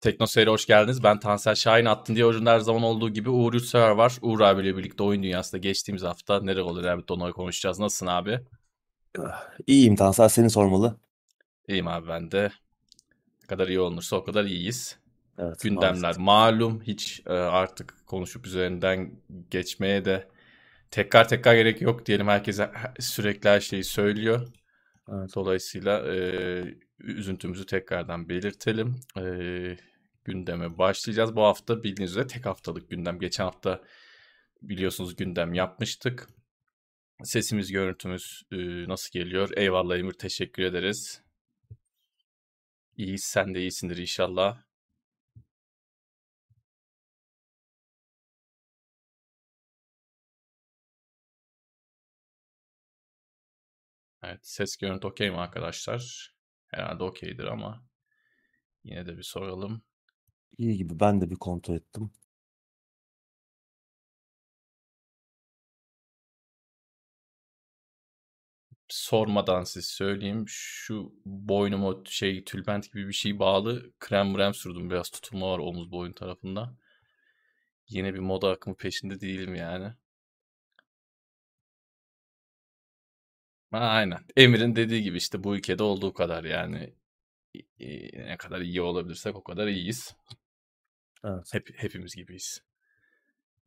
Tekno Seyir'e hoş geldiniz. Ben Tansel Şahin. Attın diye oyunda her zaman olduğu gibi Uğur Yurtsever var. Uğur abiyle birlikte oyun dünyasında geçtiğimiz hafta neler oluyor Rabbit onları konuşacağız. Nasılsın abi? İyiyim Tansel seni sormalı. İyiyim abi ben de. Ne kadar iyi olursa o kadar iyiyiz. Evet, Gündemler maalesef. malum. Hiç e, artık konuşup üzerinden geçmeye de tekrar tekrar gerek yok diyelim. Herkes sürekli her şeyi söylüyor. Evet. Dolayısıyla e, üzüntümüzü tekrardan belirtelim. E, gündeme başlayacağız. Bu hafta bildiğiniz üzere tek haftalık gündem. Geçen hafta biliyorsunuz gündem yapmıştık. Sesimiz, görüntümüz e, nasıl geliyor? Eyvallah Emir, teşekkür ederiz. İyiyiz, sen de iyisindir inşallah. Evet, ses görüntü okey mi arkadaşlar? Herhalde okeydir ama yine de bir soralım. İyi gibi ben de bir kontrol ettim. Sormadan siz söyleyeyim. Şu boynuma şey tülbent gibi bir şey bağlı. Krem mrem sürdüm. Biraz tutulma var omuz boyun tarafında. Yine bir moda akımı peşinde değilim yani. Aynen. Emir'in dediği gibi işte bu ülkede olduğu kadar yani e, ne kadar iyi olabilirsek o kadar iyiyiz. Evet. Hep, hepimiz gibiyiz.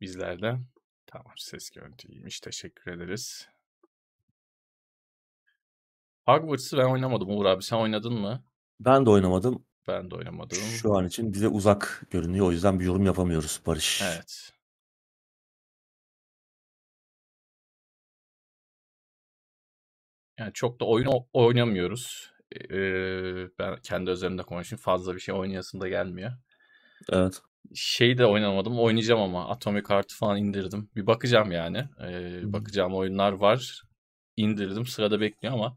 Bizler de. Tamam ses görüntü iyiymiş. Teşekkür ederiz. Hogwarts'ı ben oynamadım Uğur abi. Sen oynadın mı? Ben de oynamadım. Ben de oynamadım. Şu an için bize uzak görünüyor. O yüzden bir yorum yapamıyoruz Barış. Evet. Yani çok da oyun oynamıyoruz. Ee, ben kendi üzerimde konuşayım. Fazla bir şey oynayasım da gelmiyor. Evet. Şey de oynamadım. Oynayacağım ama Atomic Heart'ı falan indirdim. Bir bakacağım yani. Hı. bakacağım oyunlar var. İndirdim. Sırada bekliyor ama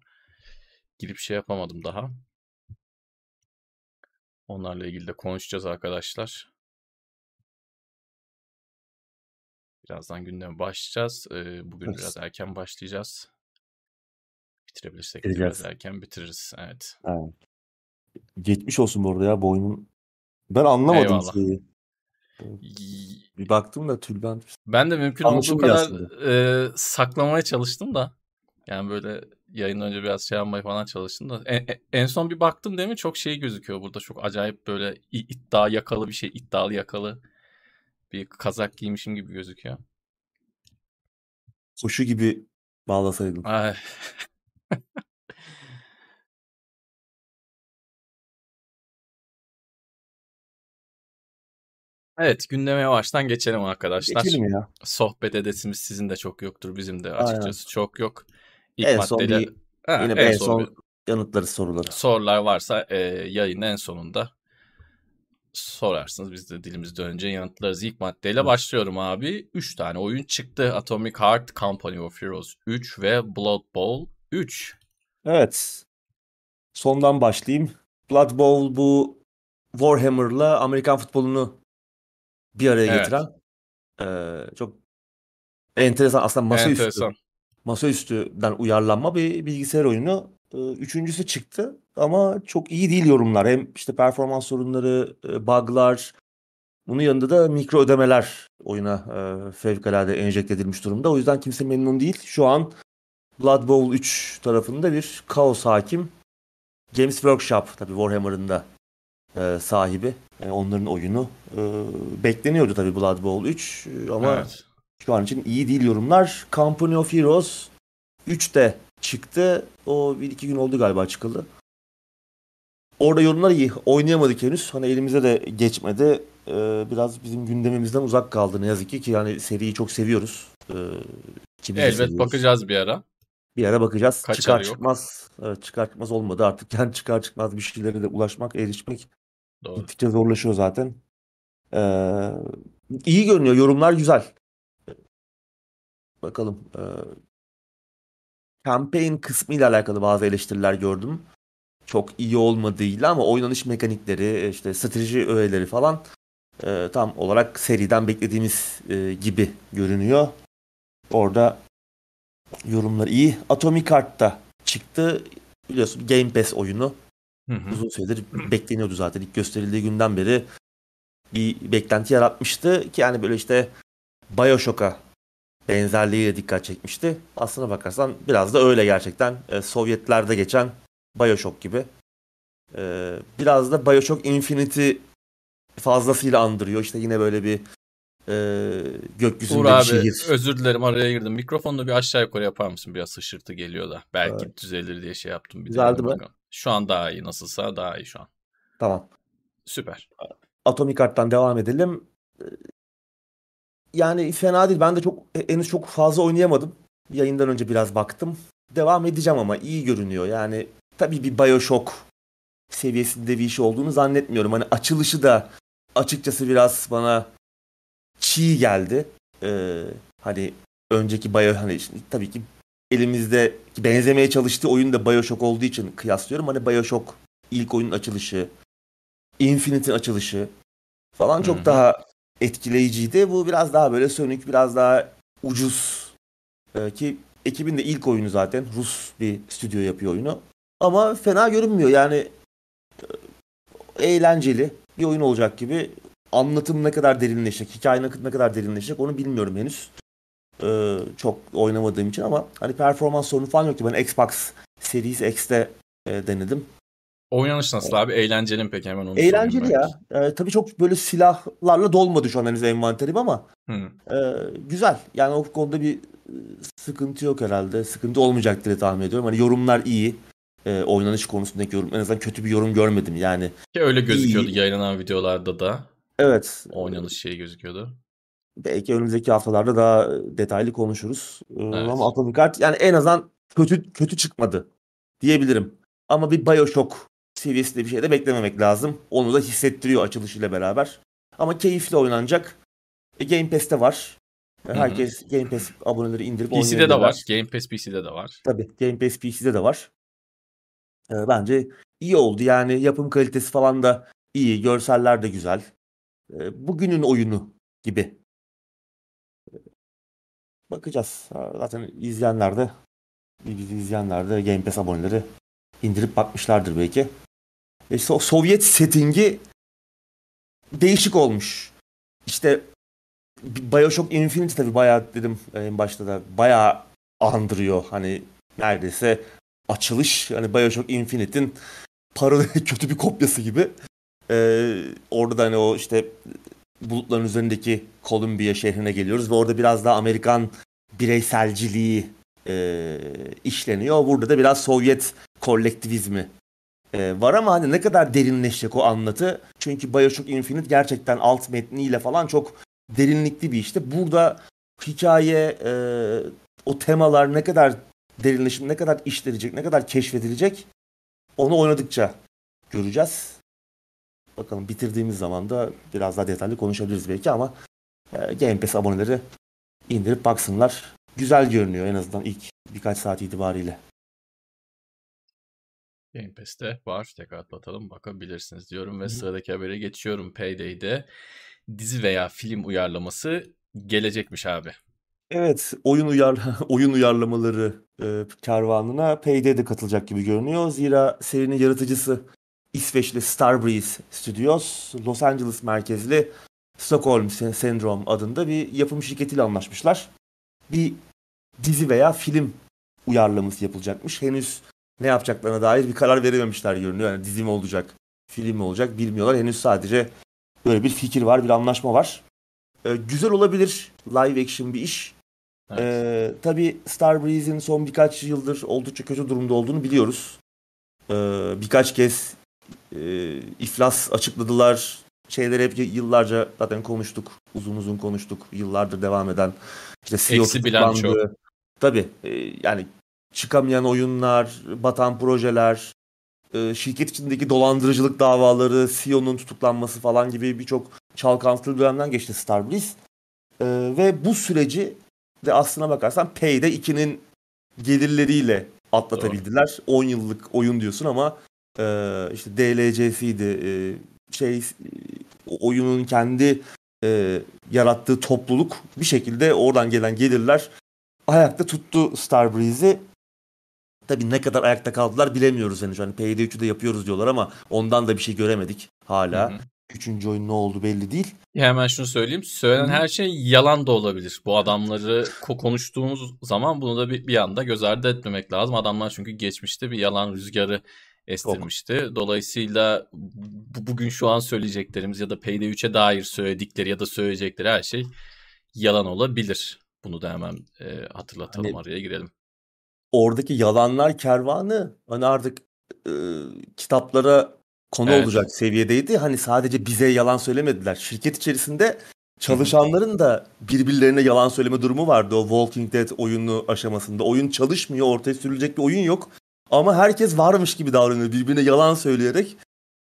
gidip şey yapamadım daha. Onlarla ilgili de konuşacağız arkadaşlar. Birazdan gündeme başlayacağız. Bugün Evet. biraz erken başlayacağız. Bitirebilirsek biraz erken bitiririz. Evet. Evet. Geçmiş olsun bu arada ya boynun. Ben anlamadım Eyvallah. şeyi. Bir baktım da tülbent. Ben de mümkün olduğu kadar aslında. e, saklamaya çalıştım da. Yani böyle yayın önce biraz şey yapmaya falan çalıştım da. En, en- en son bir baktım değil mi? Çok şey gözüküyor burada. Çok acayip böyle iddia yakalı bir şey. iddialı yakalı bir kazak giymişim gibi gözüküyor. Koşu gibi bağlasaydın. Evet gündeme yavaştan geçelim arkadaşlar. Geçelim ya. Sohbet edesimiz sizin de çok yoktur. Bizim de Aynen. açıkçası çok yok. İlk En son maddeyle bir Ha, yine en en son son bir- yanıtları soruları. sorular varsa e, yayının en sonunda sorarsınız. Biz de dilimiz dönünce yanıtlarız. İlk maddeyle Hı. başlıyorum abi. 3 tane oyun çıktı. Atomic Heart, Company of Heroes 3 ve Blood Bowl 3. Evet. Sondan başlayayım. Blood Bowl bu Warhammer'la Amerikan futbolunu bir araya Evet. getiren eee, çok enteresan aslında masaüstü Enteresan. masaüstüden uyarlanma bir bilgisayar oyunu. Üçüncüsü çıktı ama çok iyi değil yorumlar. Hem işte performans sorunları, e, bug'lar, bunun yanında da mikro ödemeler oyuna e, fevkalade enjekte edilmiş durumda. O yüzden kimse memnun değil. Şu an Blood Bowl 3 tarafında bir kaos hakim. Games Workshop tabii Warhammer'ın da e, sahibi. E, onların oyunu. E, bekleniyordu tabii Blood Bowl 3 e, ama Evet. şu an için iyi değil yorumlar. Company of Heroes 3 de çıktı. O bir iki gün oldu galiba çıkıldı. Orada yorumlar iyi. Oynayamadık henüz. Hani elimize de geçmedi. Ee, biraz bizim gündemimizden uzak kaldı ne yazık ki ki yani seriyi çok seviyoruz. Ee, Elbet seviyoruz. bakacağız bir ara. Bir ara bakacağız. Kaçarı çıkar yok. çıkmaz. Evet, çıkar çıkmaz olmadı artık. Yani çıkar çıkmaz bir şeylere de ulaşmak, erişmek Doğru. gittikçe zorlaşıyor zaten. Ee, iyi görünüyor. Yorumlar güzel. Bakalım. Ee, campaign kısmı ile alakalı bazı eleştiriler gördüm. Çok iyi olmadığıyla ama oynanış mekanikleri, işte strateji öğeleri falan e, tam olarak seriden beklediğimiz e, gibi görünüyor. Orada yorumlar iyi. Atomic Heart da çıktı. Biliyorsun Game Pass oyunu. Hı hı. Uzun süredir bekleniyordu zaten. İlk gösterildiği günden beri bir beklenti yaratmıştı ki yani böyle işte Bioshock'a benzerliğiyle dikkat çekmişti. Aslına bakarsan biraz da öyle gerçekten. E, Sovyetlerde geçen Bioshock gibi. E, biraz da Bioshock Infinity fazlasıyla andırıyor. İşte yine böyle bir e, gökyüzünde Uğur bir abi şehir. özür dilerim araya girdim. Mikrofonunu bir aşağı yukarı yapar mısın? Biraz hışırtı geliyor da. Belki Evet. düzelir diye şey yaptım. Bir Düzeldi mi? bakalım. Şu an daha iyi. Nasılsa daha iyi şu an. Tamam. Süper. Atomic Heart'tan devam edelim. Ee, Yani fena değil. Ben de çok henüz çok fazla oynayamadım. Yayından önce biraz baktım. Devam edeceğim ama iyi görünüyor. Yani tabii bir BioShock seviyesinde bir iş olduğunu zannetmiyorum. Hani açılışı da açıkçası biraz bana çiğ geldi. Ee, hani önceki Bio hani tabii ki elimizde benzemeye çalıştığı oyun da BioShock olduğu için kıyaslıyorum. Hani BioShock ilk oyunun açılışı, Infinite'in açılışı falan çok Hı hı. daha etkileyiciydi. Bu biraz daha böyle sönük, biraz daha ucuz. Ee, ki ekibin de ilk oyunu zaten Rus bir stüdyo yapıyor oyunu. Ama fena görünmüyor. Yani e, eğlenceli bir oyun olacak gibi. Anlatım ne kadar derinleşecek, hikaye ne kadar derinleşecek onu bilmiyorum henüz. Ee, çok oynamadığım için ama hani performans sorunu falan yoktu. Ben Xbox Series X'te e, denedim. Oynanış nasıl abi? Eğlenceli mi peki? Hemen onu Eğlenceli ya. Ee, tabii çok böyle silahlarla dolmadı şu an henüz envanterim ama. Ee, güzel. Yani o konuda bir e, sıkıntı yok herhalde. Sıkıntı olmayacak diye tahmin ediyorum. Hani yorumlar iyi. Ee, oynanış konusundaki yorum. En azından kötü bir yorum görmedim. Yani Ki öyle gözüküyordu İyi. yayınlanan videolarda da. evet. Oynanış şeyi gözüküyordu. Belki önümüzdeki haftalarda daha detaylı konuşuruz. Ee, Evet. Ama Atomic Heart yani en azından kötü kötü çıkmadı diyebilirim. Ama bir BioShock seviyesinde bir şey de beklememek lazım. Onu da hissettiriyor açılışıyla beraber. Ama keyifli oynanacak. E, Game Pass'te var. E. Herkes Game Pass aboneleri indirip PC'de de var. Game Pass PC'de de var. Tabii Game Pass PC'de de var. Ee, bence iyi oldu. Yani yapım kalitesi falan da iyi. Görseller de güzel. Ee, bugünün oyunu gibi. Bakacağız. Zaten izleyenler de izleyenler de Game Pass aboneleri indirip bakmışlardır belki. E, İşte o Sovyet settingi değişik olmuş. İşte Bioshock Infinite tabii bayağı dedim en başta da bayağı andırıyor. Hani neredeyse açılış hani Bioshock Infinite'in paranoya kötü bir kopyası gibi. Ee, orada da hani o işte bulutların üzerindeki Columbia şehrine geliyoruz ve orada biraz daha Amerikan bireyselciliği e, işleniyor. Burada da biraz Sovyet kolektivizmi e, var ama hani ne kadar derinleşecek o anlatı. Çünkü Bioshock Infinite gerçekten alt metniyle falan çok derinlikli bir işte. Burada hikaye, e, o temalar ne kadar derinleşip, ne kadar işlenecek, ne kadar keşfedilecek onu oynadıkça göreceğiz. Bakalım bitirdiğimiz zaman da biraz daha detaylı konuşabiliriz belki ama e, Game Pass aboneleri indirip baksınlar. Güzel görünüyor en azından ilk birkaç saat itibariyle. Game Pass'te var. Tekrar atlatalım bakabilirsiniz diyorum ve sıradaki habere geçiyorum. Payday'de dizi veya film uyarlaması gelecekmiş abi. Evet, oyun uyar oyun uyarlamaları e, kervanına Payday de katılacak gibi görünüyor. Zira serinin yaratıcısı İsveçli Starbreeze Studios, Los Angeles merkezli Stockholm Sy- Syndrome adında bir yapım şirketiyle anlaşmışlar. Bir dizi veya film uyarlaması yapılacakmış. Henüz ne yapacaklarına dair bir karar verememişler görünüyor. Yani dizi mi olacak, film mi olacak bilmiyorlar. Henüz sadece böyle bir fikir var, bir anlaşma var. E, güzel olabilir live action bir iş. Evet. Ee, tabii Starbreeze'in son birkaç yıldır oldukça kötü durumda olduğunu biliyoruz. Ee, birkaç kez e, iflas açıkladılar. Şeyleri hep yıllarca zaten konuştuk. Uzun uzun konuştuk. Yıllardır devam eden. İşte CEO Eksi bilanço. Tabii e, yani çıkamayan oyunlar, batan projeler, e, şirket içindeki dolandırıcılık davaları, CEO'nun tutuklanması falan gibi birçok çalkantılı dönemden geçti Starbreeze. Ee, ve bu süreci de aslına bakarsan Payday 2'nin gelirleriyle atlatabildiler. 10 yıllık oyun diyorsun ama e, işte DLC'siydi. e, şey oyunun kendi e, yarattığı topluluk bir şekilde oradan gelen gelirler ayakta tuttu Starbreeze'i. Tabii ne kadar ayakta kaldılar bilemiyoruz henüz. Hani PD3'ü de yapıyoruz diyorlar ama ondan da bir şey göremedik hala. Hı hı. Üçüncü oyun ne oldu belli değil. Ya hemen şunu söyleyeyim. Söylenen her şey yalan da olabilir. Bu adamları konuştuğumuz zaman bunu da bir, bir anda göz ardı etmemek lazım. Adamlar çünkü geçmişte bir yalan rüzgarı estirmişti. Çok. Dolayısıyla bu, bugün şu an söyleyeceklerimiz ya da PD3'e dair söyledikleri ya da söyleyecekleri her şey yalan olabilir. Bunu da hemen e, hatırlatalım hani, araya girelim. Oradaki yalanlar kervanı hani artık e, kitaplara konu evet. olacak seviyedeydi. Hani sadece bize yalan söylemediler. Şirket içerisinde çalışanların da birbirlerine yalan söyleme durumu vardı o Walking Dead oyunu aşamasında. Oyun çalışmıyor, ortaya sürülecek bir oyun yok. Ama herkes varmış gibi davranıyor birbirine yalan söyleyerek.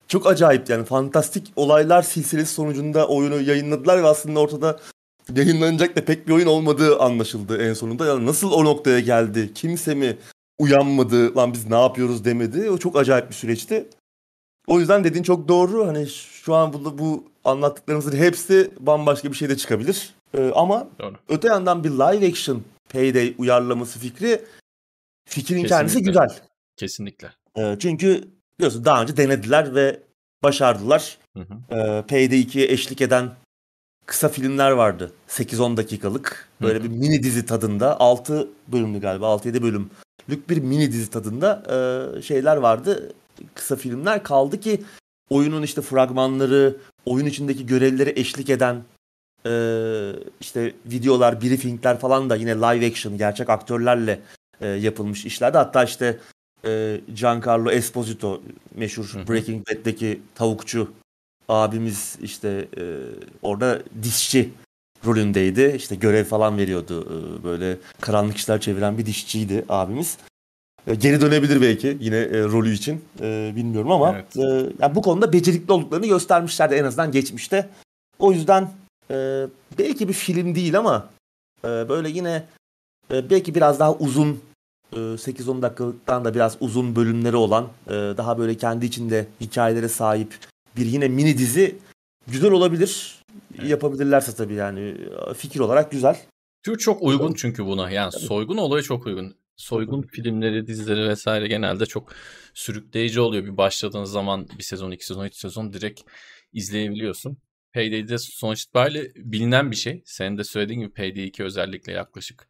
Çok acayip yani fantastik olaylar silsilesi sonucunda oyunu yayınladılar ve aslında ortada yayınlanacak da pek bir oyun olmadığı anlaşıldı en sonunda. Yani nasıl o noktaya geldi? Kimse mi uyanmadı? Lan biz ne yapıyoruz demedi. O çok acayip bir süreçti. O yüzden dediğin çok doğru. Hani şu an bu, bu anlattıklarımızın hepsi bambaşka bir şeyde çıkabilir. Ee, ama doğru. öte yandan bir live action Payday uyarlaması fikri fikrin Kesinlikle. kendisi güzel. Kesinlikle. Ee, çünkü biliyorsun daha önce denediler ve başardılar. Hı hı. Ee, Payday 2'ye eşlik eden kısa filmler vardı. 8-10 dakikalık. Böyle hı hı. bir mini dizi tadında. 6 bölümlü galiba. 6-7 bölümlük bir mini dizi tadında e, şeyler vardı. Kısa filmler kaldı ki oyunun işte fragmanları, oyun içindeki görevleri eşlik eden e, işte videolar, briefingler falan da yine live action, gerçek aktörlerle e, yapılmış işlerde. Hatta işte e, Giancarlo Esposito meşhur. Breaking Bad'deki tavukçu abimiz işte e, orada dişçi rolündeydi. İşte görev falan veriyordu. E, böyle karanlık işler çeviren bir dişçiydi abimiz. E, geri dönebilir belki yine e, rolü için. E, bilmiyorum ama evet. e, yani bu konuda becerikli olduklarını göstermişlerdi en azından geçmişte. O yüzden e, belki bir film değil ama e, böyle yine e, belki biraz daha uzun 8-10 dakikalıktan da biraz uzun bölümleri olan daha böyle kendi içinde hikayelere sahip bir yine mini dizi güzel olabilir. Evet. Yapabilirlerse tabii yani fikir olarak güzel. Tür çok uygun çünkü buna. Yani tabii. soygun olayı çok uygun. Soygun filmleri, dizileri vesaire genelde çok sürükleyici oluyor. Bir başladığın zaman bir sezon, iki sezon, üç sezon direkt izleyebiliyorsun. Payday'de sonuç itibariyle bilinen bir şey. Senin de söylediğin gibi Payday 2 özellikle yaklaşık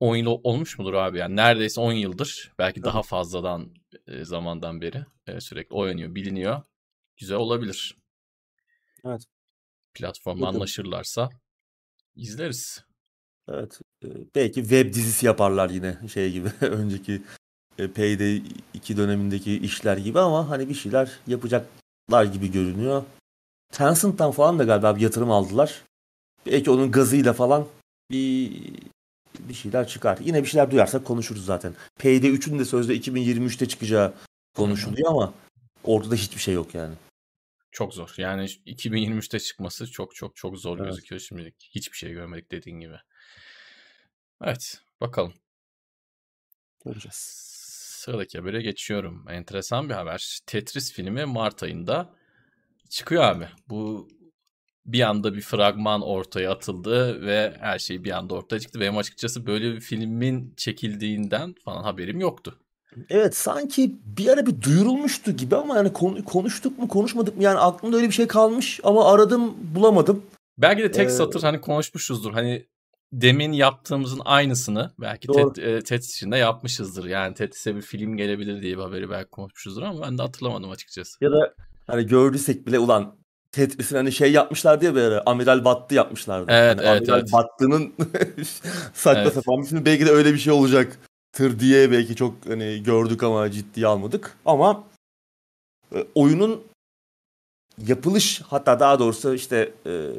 10 yıl olmuş mudur abi? Yani neredeyse 10 yıldır belki daha fazladan e, zamandan beri e, sürekli oynanıyor, biliniyor. Güzel olabilir. Evet. Platformla anlaşırlarsa izleriz. Evet. E, belki web dizisi yaparlar yine şey gibi önceki Payday 2 dönemindeki işler gibi ama hani bir şeyler yapacaklar gibi görünüyor. Tencent'tan falan da galiba bir yatırım aldılar. Belki onun gazıyla falan bir bir şeyler çıkar. Yine bir şeyler duyarsak konuşuruz zaten. PD3'ün de sözde 2023'te çıkacağı konuşuluyor ama ortada hiçbir şey yok yani. Çok zor. Yani 2023'te çıkması çok çok çok zor evet. gözüküyor şimdilik. Hiçbir şey görmedik dediğin gibi. Evet, bakalım. Göreceğiz. Sıradaki habere geçiyorum. Enteresan bir haber. Tetris filmi Mart ayında çıkıyor abi. Bu bir anda bir fragman ortaya atıldı ve her şey bir anda ortaya çıktı. Benim açıkçası böyle bir filmin çekildiğinden falan haberim yoktu. Evet sanki bir ara bir duyurulmuştu gibi ama yani konuştuk mu konuşmadık mı yani aklımda öyle bir şey kalmış ama aradım bulamadım. Belki de tek ee, satır hani konuşmuşuzdur. Hani demin yaptığımızın aynısını belki Ted, e, Tetris için de yapmışızdır. Yani Tetris'e bir film gelebilir diye bir haberi belki konuşmuşuzdur ama ben de hatırlamadım açıkçası. Ya da hani gördüysek bile ulan Tetris'in hani şey yapmışlardı ya böyle Amiral Battı yapmışlardı. Evet, hani evet, Amiral evet. Battı'nın saçma evet. sapan bir film. Belki de öyle bir şey olacak tır diye belki çok hani gördük ama ciddiye almadık. Ama e, oyunun yapılış hatta daha doğrusu işte e,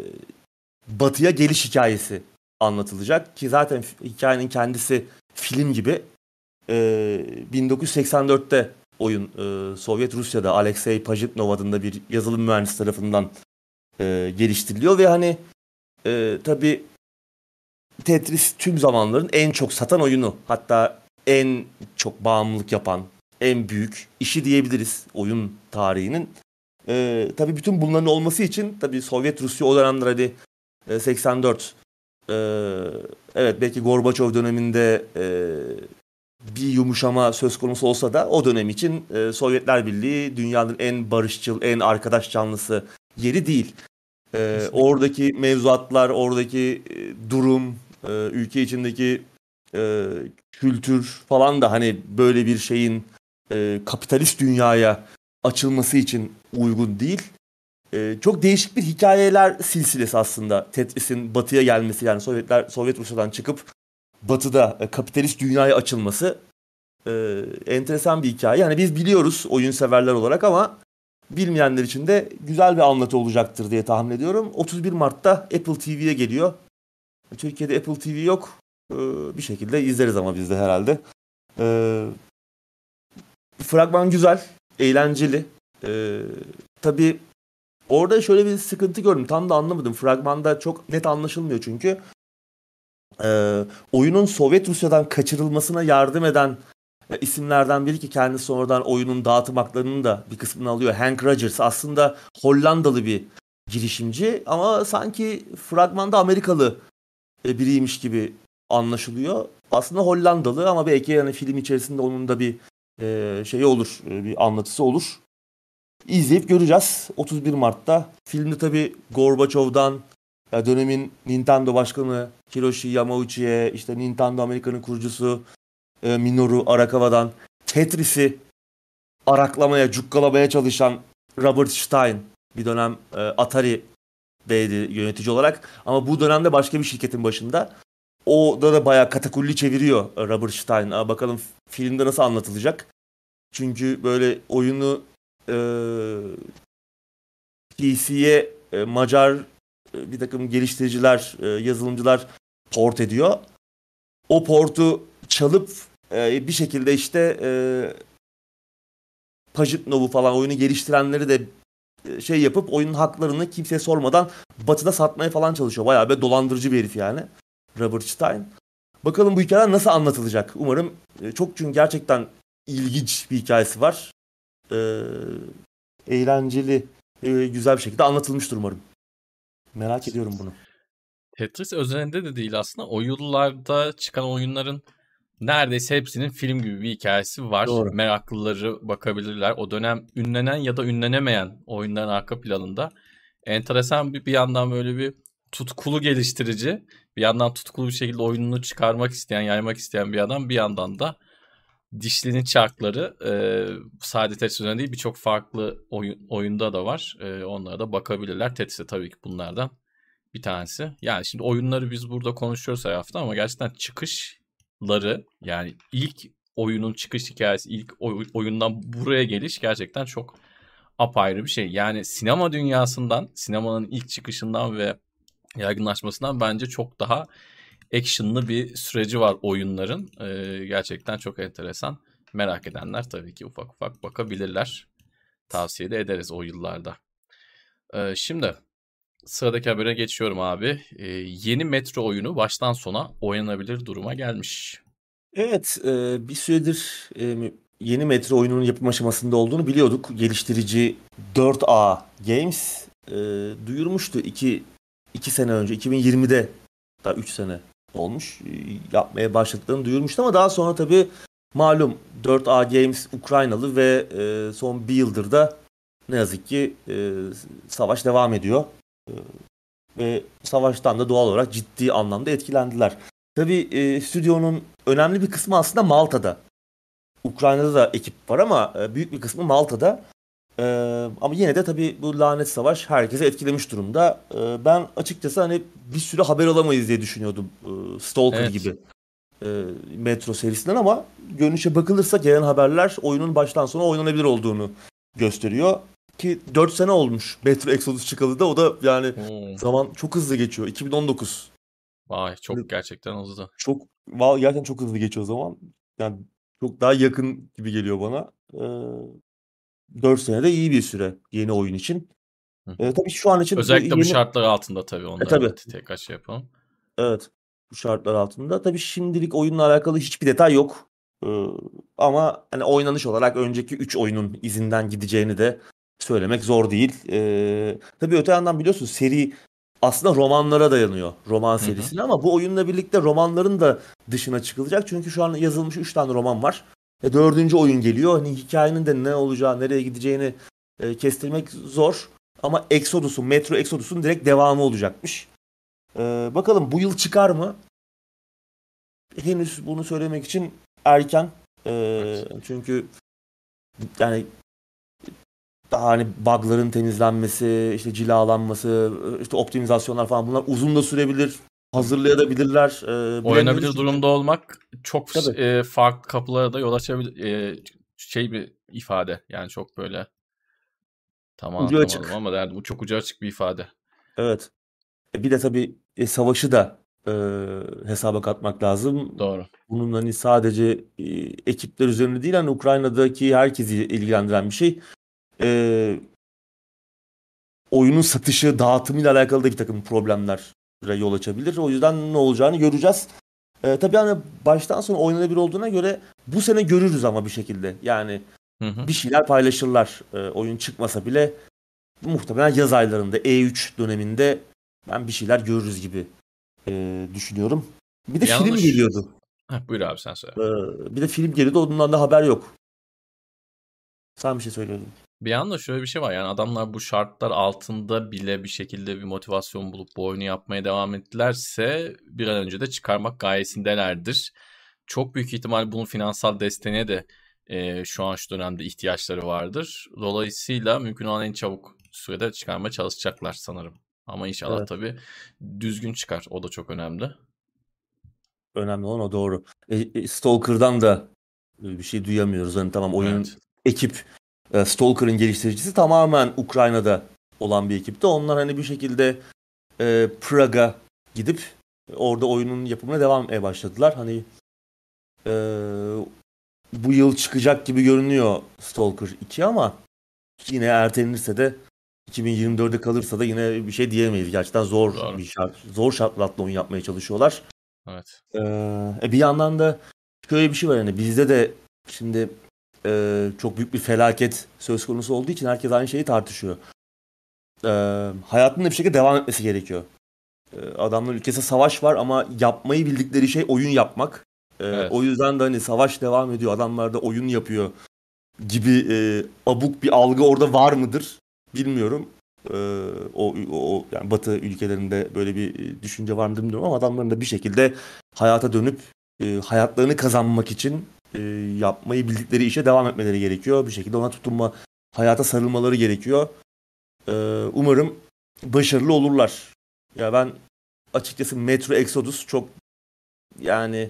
batıya geliş hikayesi anlatılacak ki zaten hikayenin kendisi film gibi e, 1984'te oyun e, Sovyet Rusya'da Alexey Pajitnov adında bir yazılım mühendisi tarafından e, geliştiriliyor ve hani e, tabi Tetris tüm zamanların en çok satan oyunu hatta en çok bağımlılık yapan en büyük işi diyebiliriz oyun tarihinin. E, tabii bütün bunların olması için tabi Sovyet Rusya o dönemler hadi e, 84 e, evet belki Gorbaçov döneminde e, bir yumuşama söz konusu olsa da o dönem için e, Sovyetler Birliği dünyanın en barışçıl, en arkadaş canlısı yeri değil. E, oradaki mevzuatlar, oradaki e, durum, e, ülke içindeki e, kültür falan da hani böyle bir şeyin e, kapitalist dünyaya açılması için uygun değil. E, çok değişik bir hikayeler silsilesi aslında Tetris'in batıya gelmesi yani Sovyetler Sovyet Rusya'dan çıkıp batıda e, kapitalist dünyaya açılması e, enteresan bir hikaye. Yani biz biliyoruz oyun severler olarak ama bilmeyenler için de güzel bir anlatı olacaktır diye tahmin ediyorum. 31 Mart'ta Apple TV'ye geliyor. Türkiye'de Apple TV yok. E, bir şekilde izleriz ama biz de herhalde. E, fragman güzel, eğlenceli. E, tabii orada şöyle bir sıkıntı gördüm. Tam da anlamadım. Fragmanda çok net anlaşılmıyor çünkü. E, oyunun Sovyet Rusya'dan kaçırılmasına yardım eden e, isimlerden biri ki kendisi sonradan oyunun dağıtım haklarının da bir kısmını alıyor. Hank Rogers aslında Hollandalı bir girişimci ama sanki fragmanda Amerikalı e, biriymiş gibi anlaşılıyor. Aslında Hollandalı ama belki yani film içerisinde onun da bir e, şeyi olur, e, bir anlatısı olur. İzleyip göreceğiz 31 Mart'ta. Filmde tabi Gorbachev'dan ya dönemin Nintendo başkanı Hiroshi Yamauchi'ye, işte Nintendo Amerika'nın kurucusu e, Minoru Arakawa'dan Tetris'i araklamaya, cukkalamaya çalışan Robert Stein bir dönem e, Atari'deydi yönetici olarak ama bu dönemde başka bir şirketin başında. O da da bayağı katakulli çeviriyor Robert Stein. Aa, bakalım filmde nasıl anlatılacak. Çünkü böyle oyunu e, PC'ye e, Macar e, bir takım geliştiriciler, e, yazılımcılar port ediyor. O portu çalıp e, bir şekilde işte e, Pajitnov'u falan oyunu geliştirenleri de e, şey yapıp oyunun haklarını kimseye sormadan batıda satmaya falan çalışıyor. Bayağı bir dolandırıcı bir herif yani. Robert Stein. Bakalım bu hikayeler nasıl anlatılacak. Umarım e, çok çünkü gerçekten ilginç bir hikayesi var. Ee, eğlenceli, e, güzel bir şekilde anlatılmıştır umarım. Merak ediyorum bunu. Tetris özelinde de değil aslında. O yıllarda çıkan oyunların neredeyse hepsinin film gibi bir hikayesi var. Doğru. Meraklıları bakabilirler. O dönem ünlenen ya da ünlenemeyen oyunların arka planında enteresan bir bir yandan böyle bir tutkulu geliştirici, bir yandan tutkulu bir şekilde oyununu çıkarmak isteyen, yaymak isteyen bir adam bir yandan da dişlinin çarkları e, sadece Tetris değil birçok farklı oyun, oyunda da var. E, onlara da bakabilirler. Tetris tabii ki bunlardan bir tanesi. Yani şimdi oyunları biz burada konuşuyoruz her hafta ama gerçekten çıkışları yani ilk oyunun çıkış hikayesi, ilk oy, oyundan buraya geliş gerçekten çok apayrı bir şey. Yani sinema dünyasından, sinemanın ilk çıkışından ve yaygınlaşmasından bence çok daha actionlı bir süreci var oyunların. Ee, gerçekten çok enteresan. Merak edenler tabii ki ufak ufak bakabilirler. Tavsiye de ederiz o yıllarda. Ee, şimdi sıradaki habere geçiyorum abi. Ee, yeni Metro oyunu baştan sona oynanabilir duruma gelmiş. Evet e, bir süredir e, yeni Metro oyununun yapım aşamasında olduğunu biliyorduk. Geliştirici 4A Games e, duyurmuştu 2 2 sene önce 2020'de daha 3 sene olmuş. E, yapmaya başladıklarını duyurmuştu ama daha sonra tabii malum 4A Games Ukraynalı ve e, son bir yıldır da ne yazık ki e, savaş devam ediyor. Ve savaştan da doğal olarak ciddi anlamda etkilendiler. Tabii stüdyonun önemli bir kısmı aslında Malta'da. Ukrayna'da da ekip var ama büyük bir kısmı Malta'da. Ee, ama yine de tabii bu lanet savaş herkese etkilemiş durumda. Ee, ben açıkçası hani bir süre haber alamayız diye düşünüyordum ee, Stalker evet. gibi e, Metro serisinden ama görünüşe bakılırsa gelen haberler oyunun baştan sona oynanabilir olduğunu gösteriyor. Ki 4 sene olmuş Metro Exodus çıkalı da o da yani hmm. zaman çok hızlı geçiyor. 2019. Vay çok gerçekten hızlı. Çok gerçekten çok hızlı geçiyor o zaman. Yani çok daha yakın gibi geliyor bana. Ee, 4 sene de iyi bir süre yeni oyun için. Hı. E, tabii şu an için özellikle bu, yeni... şartlar altında tabii onları e, tabii. tekrar şey yapalım. Evet. Bu şartlar altında. Tabii şimdilik oyunla alakalı hiçbir detay yok. Ee, ama hani oynanış olarak önceki 3 oyunun izinden gideceğini de söylemek zor değil. Ee, tabii öte yandan biliyorsunuz seri aslında romanlara dayanıyor. Roman serisine ama bu oyunla birlikte romanların da dışına çıkılacak. Çünkü şu an yazılmış 3 tane roman var. E, dördüncü oyun geliyor. Hani hikayenin de ne olacağı, nereye gideceğini e, kestirmek zor. Ama Exodus'un, Metro Exodus'un direkt devamı olacakmış. E, bakalım bu yıl çıkar mı? Henüz bunu söylemek için erken. E, çünkü yani daha hani bug'ların temizlenmesi, işte cilalanması, işte optimizasyonlar falan bunlar uzun da sürebilir. Hazırlayabilirler. E, Oynanabilir durumda olmak çok Tabii. e, farklı kapılara da yol açabilir. E, şey bir ifade. Yani çok böyle tam Ucu açık. ama derdi bu çok ucu açık bir ifade. Evet. E, Bir de tabii e, savaşı da e, hesaba katmak lazım. Doğru. Bunun hani sadece e, ekipler üzerinde değil hani Ukrayna'daki herkesi ilgilendiren bir şey. E, oyunun satışı, dağıtımıyla alakalı da bir takım problemlere yol açabilir. O yüzden ne olacağını göreceğiz. E, tabii hani baştan sona oynanabilir olduğuna göre bu sene görürüz ama bir şekilde. Yani Hı hı. bir şeyler paylaşırlar. E, oyun çıkmasa bile muhtemelen yaz aylarında E3 döneminde ben bir şeyler görürüz gibi e, düşünüyorum. Bir de film Yanlış. geliyordu. Heh, buyur abi sen söyle. E, bir de film geliyordu. Ondan da haber yok. Sen bir şey söylüyordun. Bir yanda şöyle bir şey var yani adamlar bu şartlar altında bile bir şekilde bir motivasyon bulup bu oyunu yapmaya devam ettilerse bir an önce de çıkarmak gayesindelerdir. Çok büyük ihtimal bunun finansal desteğine de e, şu an şu dönemde ihtiyaçları vardır. Dolayısıyla mümkün olan en çabuk sürede çıkarmaya çalışacaklar sanırım. Ama inşallah Evet. tabii düzgün çıkar. O da çok önemli. Önemli olan o doğru. E, e, Stalker'dan da bir şey duyamıyoruz. Hani tamam oyunun Evet. ekip e, Stalker'ın geliştiricisi tamamen Ukrayna'da olan bir ekipti. Onlar hani bir şekilde e, Praga gidip orada oyunun yapımına devam etmeye başladılar. Hani e, bu yıl çıkacak gibi görünüyor Stalker 2 ama yine ertelenirse de 2024'de kalırsa da yine bir şey diyemeyiz. Gerçekten zor Doğru. bir şart, zor şartlarla oyun yapmaya çalışıyorlar. Evet. Ee, e, bir yandan da şöyle bir şey var yani bizde de şimdi e, çok büyük bir felaket söz konusu olduğu için herkes aynı şeyi tartışıyor. Ee, hayatının bir şekilde devam etmesi gerekiyor. Ee, adamların ülkesinde savaş var ama yapmayı bildikleri şey oyun yapmak. Ee, Evet. O yüzden de hani savaş devam ediyor, adamlar da oyun yapıyor gibi e, abuk bir algı orada var mıdır bilmiyorum. Ee, o, o yani Batı ülkelerinde böyle bir e, düşünce var mı bilmiyorum ama adamların da bir şekilde hayata dönüp e, hayatlarını kazanmak için e, yapmayı bildikleri işe devam etmeleri gerekiyor. Bir şekilde ona tutunma, hayata sarılmaları gerekiyor. Ee, umarım başarılı olurlar. Ya ben açıkçası Metro Exodus çok yani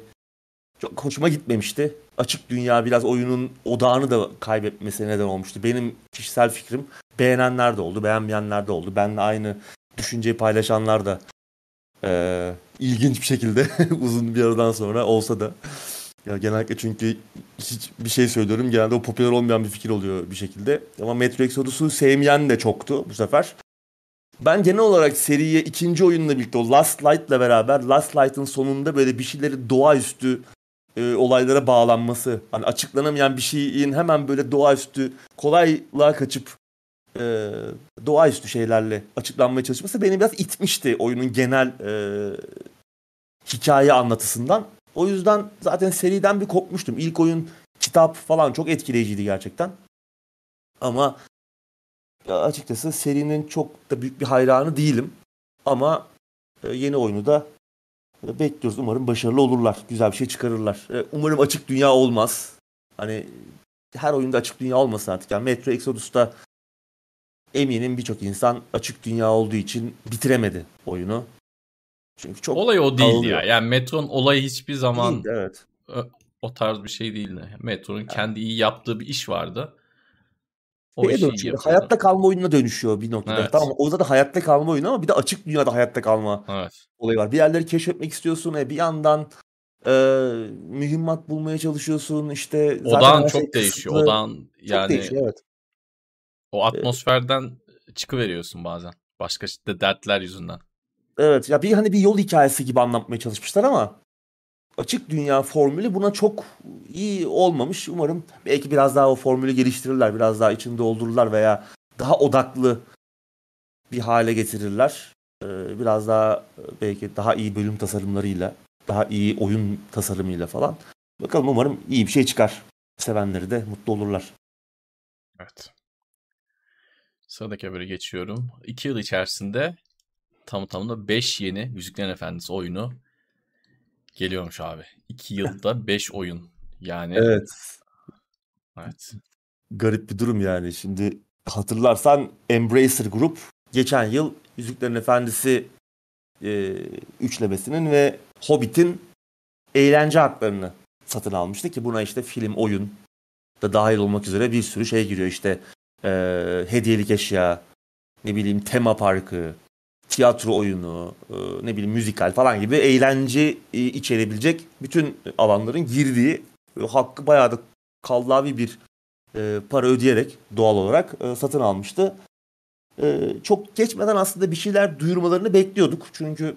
çok hoşuma gitmemişti. Açık dünya biraz oyunun odağını da kaybetmesine neden olmuştu. Benim kişisel fikrim beğenenler de oldu, beğenmeyenler de oldu. Benle aynı düşünceyi paylaşanlar da eee, ilginç bir şekilde uzun bir aradan sonra olsa da ya genellikle çünkü hiç bir şey söylüyorum genelde o popüler olmayan bir fikir oluyor bir şekilde. Ama Metro Exodus'u sevmeyen de çoktu bu sefer. Ben genel olarak seriye ikinci oyunla birlikte o Last Light'la beraber Last Light'ın sonunda böyle bir şeyleri doğaüstü e, olaylara bağlanması. Hani açıklanamayan bir şeyin hemen böyle doğaüstü kolaylığa kaçıp e, doğaüstü şeylerle açıklanmaya çalışması beni biraz itmişti oyunun genel e, hikaye anlatısından. O yüzden zaten seriden bir kopmuştum. İlk oyun kitap falan çok etkileyiciydi gerçekten. Ama açıkçası serinin çok da büyük bir hayranı değilim. Ama e, yeni oyunu da e, bekliyoruz. Umarım başarılı olurlar. Güzel bir şey çıkarırlar. E, Umarım açık dünya olmaz. Hani her oyunda açık dünya olmasın artık. Yani Metro Exodus'ta eminim birçok insan açık dünya olduğu için bitiremedi oyunu. Çünkü çok Olay o değildi dağılıyor. ya. Yani Metron olayı hiçbir zaman Değildi, evet. o tarz bir şey değildi. Metron'un kendi iyi yaptığı bir iş vardı. O işi iyi. Hayatta kalma oyununa dönüşüyor bir noktada. Evet. Tamam o da hayatta kalma oyunu ama bir de açık dünyada hayatta kalma Evet. olayı var. Bir yerleri keşfetmek istiyorsun. E, bir yandan e, mühimmat bulmaya çalışıyorsun. İşte her şey çok değişiyor. kısıtlı. Çok yani değişiyor evet. o atmosferden çıkıveriyorsun bazen. Başka işte dertler yüzünden. Evet ya bir hani bir yol hikayesi gibi anlatmaya çalışmışlar ama açık dünya formülü buna çok iyi olmamış. Umarım belki biraz daha o formülü geliştirirler, biraz daha içini doldururlar veya daha odaklı bir hale getirirler. Ee, biraz daha belki daha iyi bölüm tasarımlarıyla, daha iyi oyun tasarımıyla falan. Bakalım umarım iyi bir şey çıkar. Sevenleri de mutlu olurlar. Evet. Sıradaki haberi geçiyorum. İki yıl içerisinde tam tamına 5 yeni Yüzüklerin Efendisi oyunu geliyormuş abi. 2 yılda 5 oyun. Yani Evet. evet. Garip bir durum yani. Şimdi hatırlarsan Embracer Group geçen yıl Yüzüklerin Efendisi e, üçlemesinin ve Hobbit'in eğlence haklarını satın almıştı ki buna işte film, oyun da dahil olmak üzere bir sürü şey giriyor. İşte e, hediyelik eşya, ne bileyim tema parkı, tiyatro oyunu, e, ne bileyim müzikal falan gibi eğlence e, içerebilecek bütün alanların girdiği hakkı bayağı da kallavi bir e, para ödeyerek doğal olarak satın almıştı. Çok geçmeden aslında bir şeyler duyurmalarını bekliyorduk. Çünkü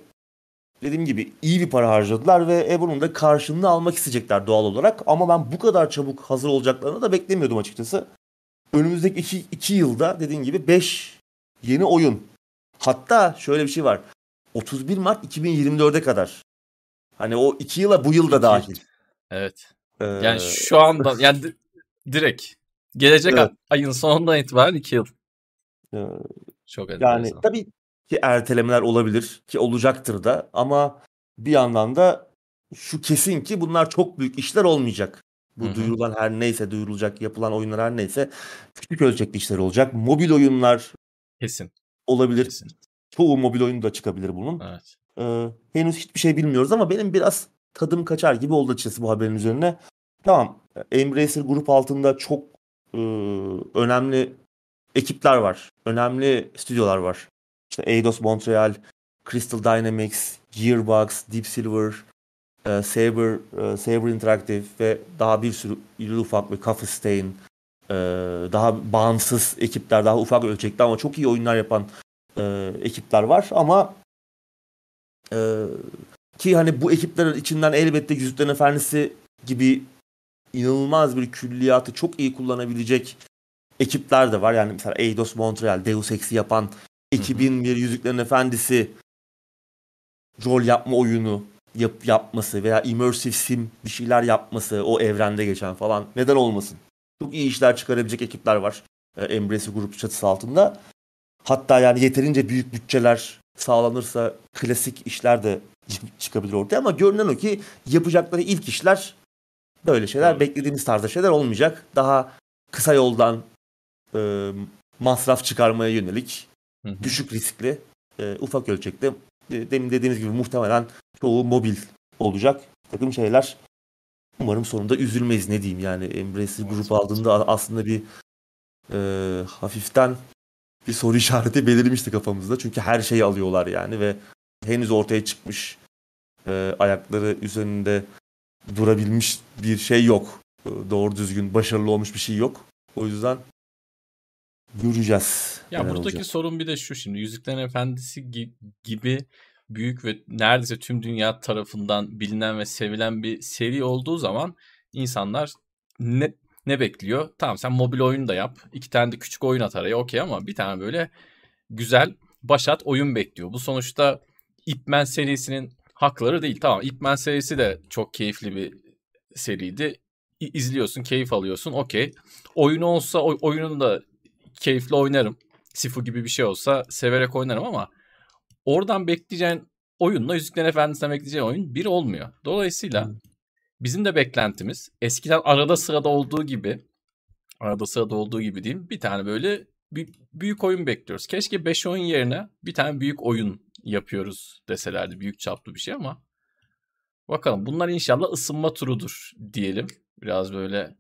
dediğim gibi iyi bir para harcadılar ve e, bunun da karşılığını almak isteyecekler doğal olarak. Ama ben bu kadar çabuk hazır olacaklarını da beklemiyordum açıkçası. Önümüzdeki 2 iki, iki yılda dediğim gibi 5 yeni oyun. Hatta şöyle bir şey var. 31 Mart 2024'e kadar. Hani o 2 yıla bu yıl da İki- dahil. Evet. Ee, Yani şu anda yani di- direkt gelecek Evet. ayın sonundan itibaren 2 yıl. e, Çok Yani enteresan. tabii ki ertelemeler olabilir ki olacaktır da ama bir yandan da şu kesin ki bunlar çok büyük işler olmayacak. Bu Hı hı. duyurulan her neyse duyurulacak yapılan oyunlar her neyse küçük ölçekli işler olacak. Mobil oyunlar Kesin. Olabilir. Kesin. Çoğu mobil oyun da çıkabilir bunun. Evet. Ee, henüz hiçbir şey bilmiyoruz ama benim biraz tadım kaçar gibi oldu açıkçası bu haberin üzerine. Tamam Embracer grup altında çok e, önemli ekipler var. Önemli stüdyolar var. İşte Eidos Montreal, Crystal Dynamics, Gearbox, Deep Silver, e, Saber, e, Saber Interactive ve daha bir sürü iri ufak bir Coffee Stain, e, daha bağımsız ekipler, daha ufak ölçekli ama çok iyi oyunlar yapan e, ekipler var ama e, ki hani bu ekipler içinden elbette Yüzüklerin Efendisi gibi inanılmaz bir külliyatı çok iyi kullanabilecek ekipler de var. Yani mesela Eidos Montreal, Deus Ex'i yapan ekibin bir Yüzüklerin Efendisi rol yapma oyunu yap, yapması veya immersive sim bir şeyler yapması o evrende geçen falan neden olmasın? Çok iyi işler çıkarabilecek ekipler var. E, Embracer Grup çatısı altında. Hatta yani yeterince büyük bütçeler sağlanırsa klasik işler de çıkabilir ortaya ama görünen o ki yapacakları ilk işler böyle şeyler Doğru. beklediğimiz tarzda şeyler olmayacak. Daha kısa yoldan e, masraf çıkarmaya yönelik Hı hı. düşük riskli e, ufak ölçekte e, demin dediğimiz gibi muhtemelen çoğu mobil olacak takım şeyler. Umarım sonunda üzülmeyiz ne diyeyim yani Embracer Evet, grup aldığında aslında bir e, hafiften bir soru işareti belirmişti kafamızda. Çünkü her şeyi alıyorlar yani ve henüz ortaya çıkmış e, ayakları üzerinde durabilmiş bir şey yok. E, doğru düzgün başarılı olmuş bir şey yok. O yüzden göreceğiz. Ya buradaki olacak. sorun bir de şu şimdi Yüzüklerin Efendisi gi- gibi büyük ve neredeyse tüm dünya tarafından bilinen ve sevilen bir seri olduğu zaman insanlar ne ne bekliyor? Tamam sen mobil oyun da yap. iki tane de küçük oyun at araya okey ama bir tane böyle güzel başat oyun bekliyor. Bu sonuçta Ip Man serisinin hakları değil. Tamam Ip Man serisi de çok keyifli bir seriydi. İ- izliyorsun, keyif alıyorsun. Okey. Oyunu olsa oy- oyununu da keyifli oynarım. Sifu gibi bir şey olsa severek oynarım ama oradan bekleyeceğin oyunla Yüzüklerin Efendisi'nden bekleyeceğin oyun bir olmuyor. Dolayısıyla Hmm. bizim de beklentimiz eskiden arada sırada olduğu gibi arada sırada olduğu gibi diyeyim bir tane böyle bir, büyük oyun bekliyoruz. Keşke 5 oyun yerine bir tane büyük oyun yapıyoruz deselerdi büyük çaplı bir şey ama bakalım bunlar inşallah ısınma turudur diyelim. Biraz böyle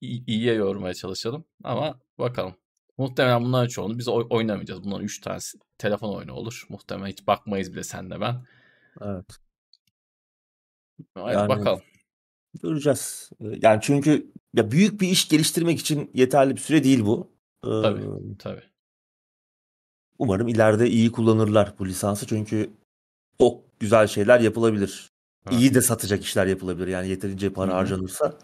iyi- iyiye yormaya çalışalım ama bakalım. Muhtemelen bunların çoğunu biz oy- oynamayacağız. Bunların 3 tanesi telefon oyunu olur. Muhtemelen hiç bakmayız bile sen de ben. Evet. Ama Yani- bakalım. Göreceğiz. Ee, Yani çünkü ya büyük bir iş geliştirmek için yeterli bir süre değil bu. Ee, Tabii. Tabii. Umarım ileride iyi kullanırlar bu lisansı çünkü çok güzel şeyler yapılabilir. Evet. İyi de satacak işler yapılabilir yani yeterince para Hı hı. harcanırsa.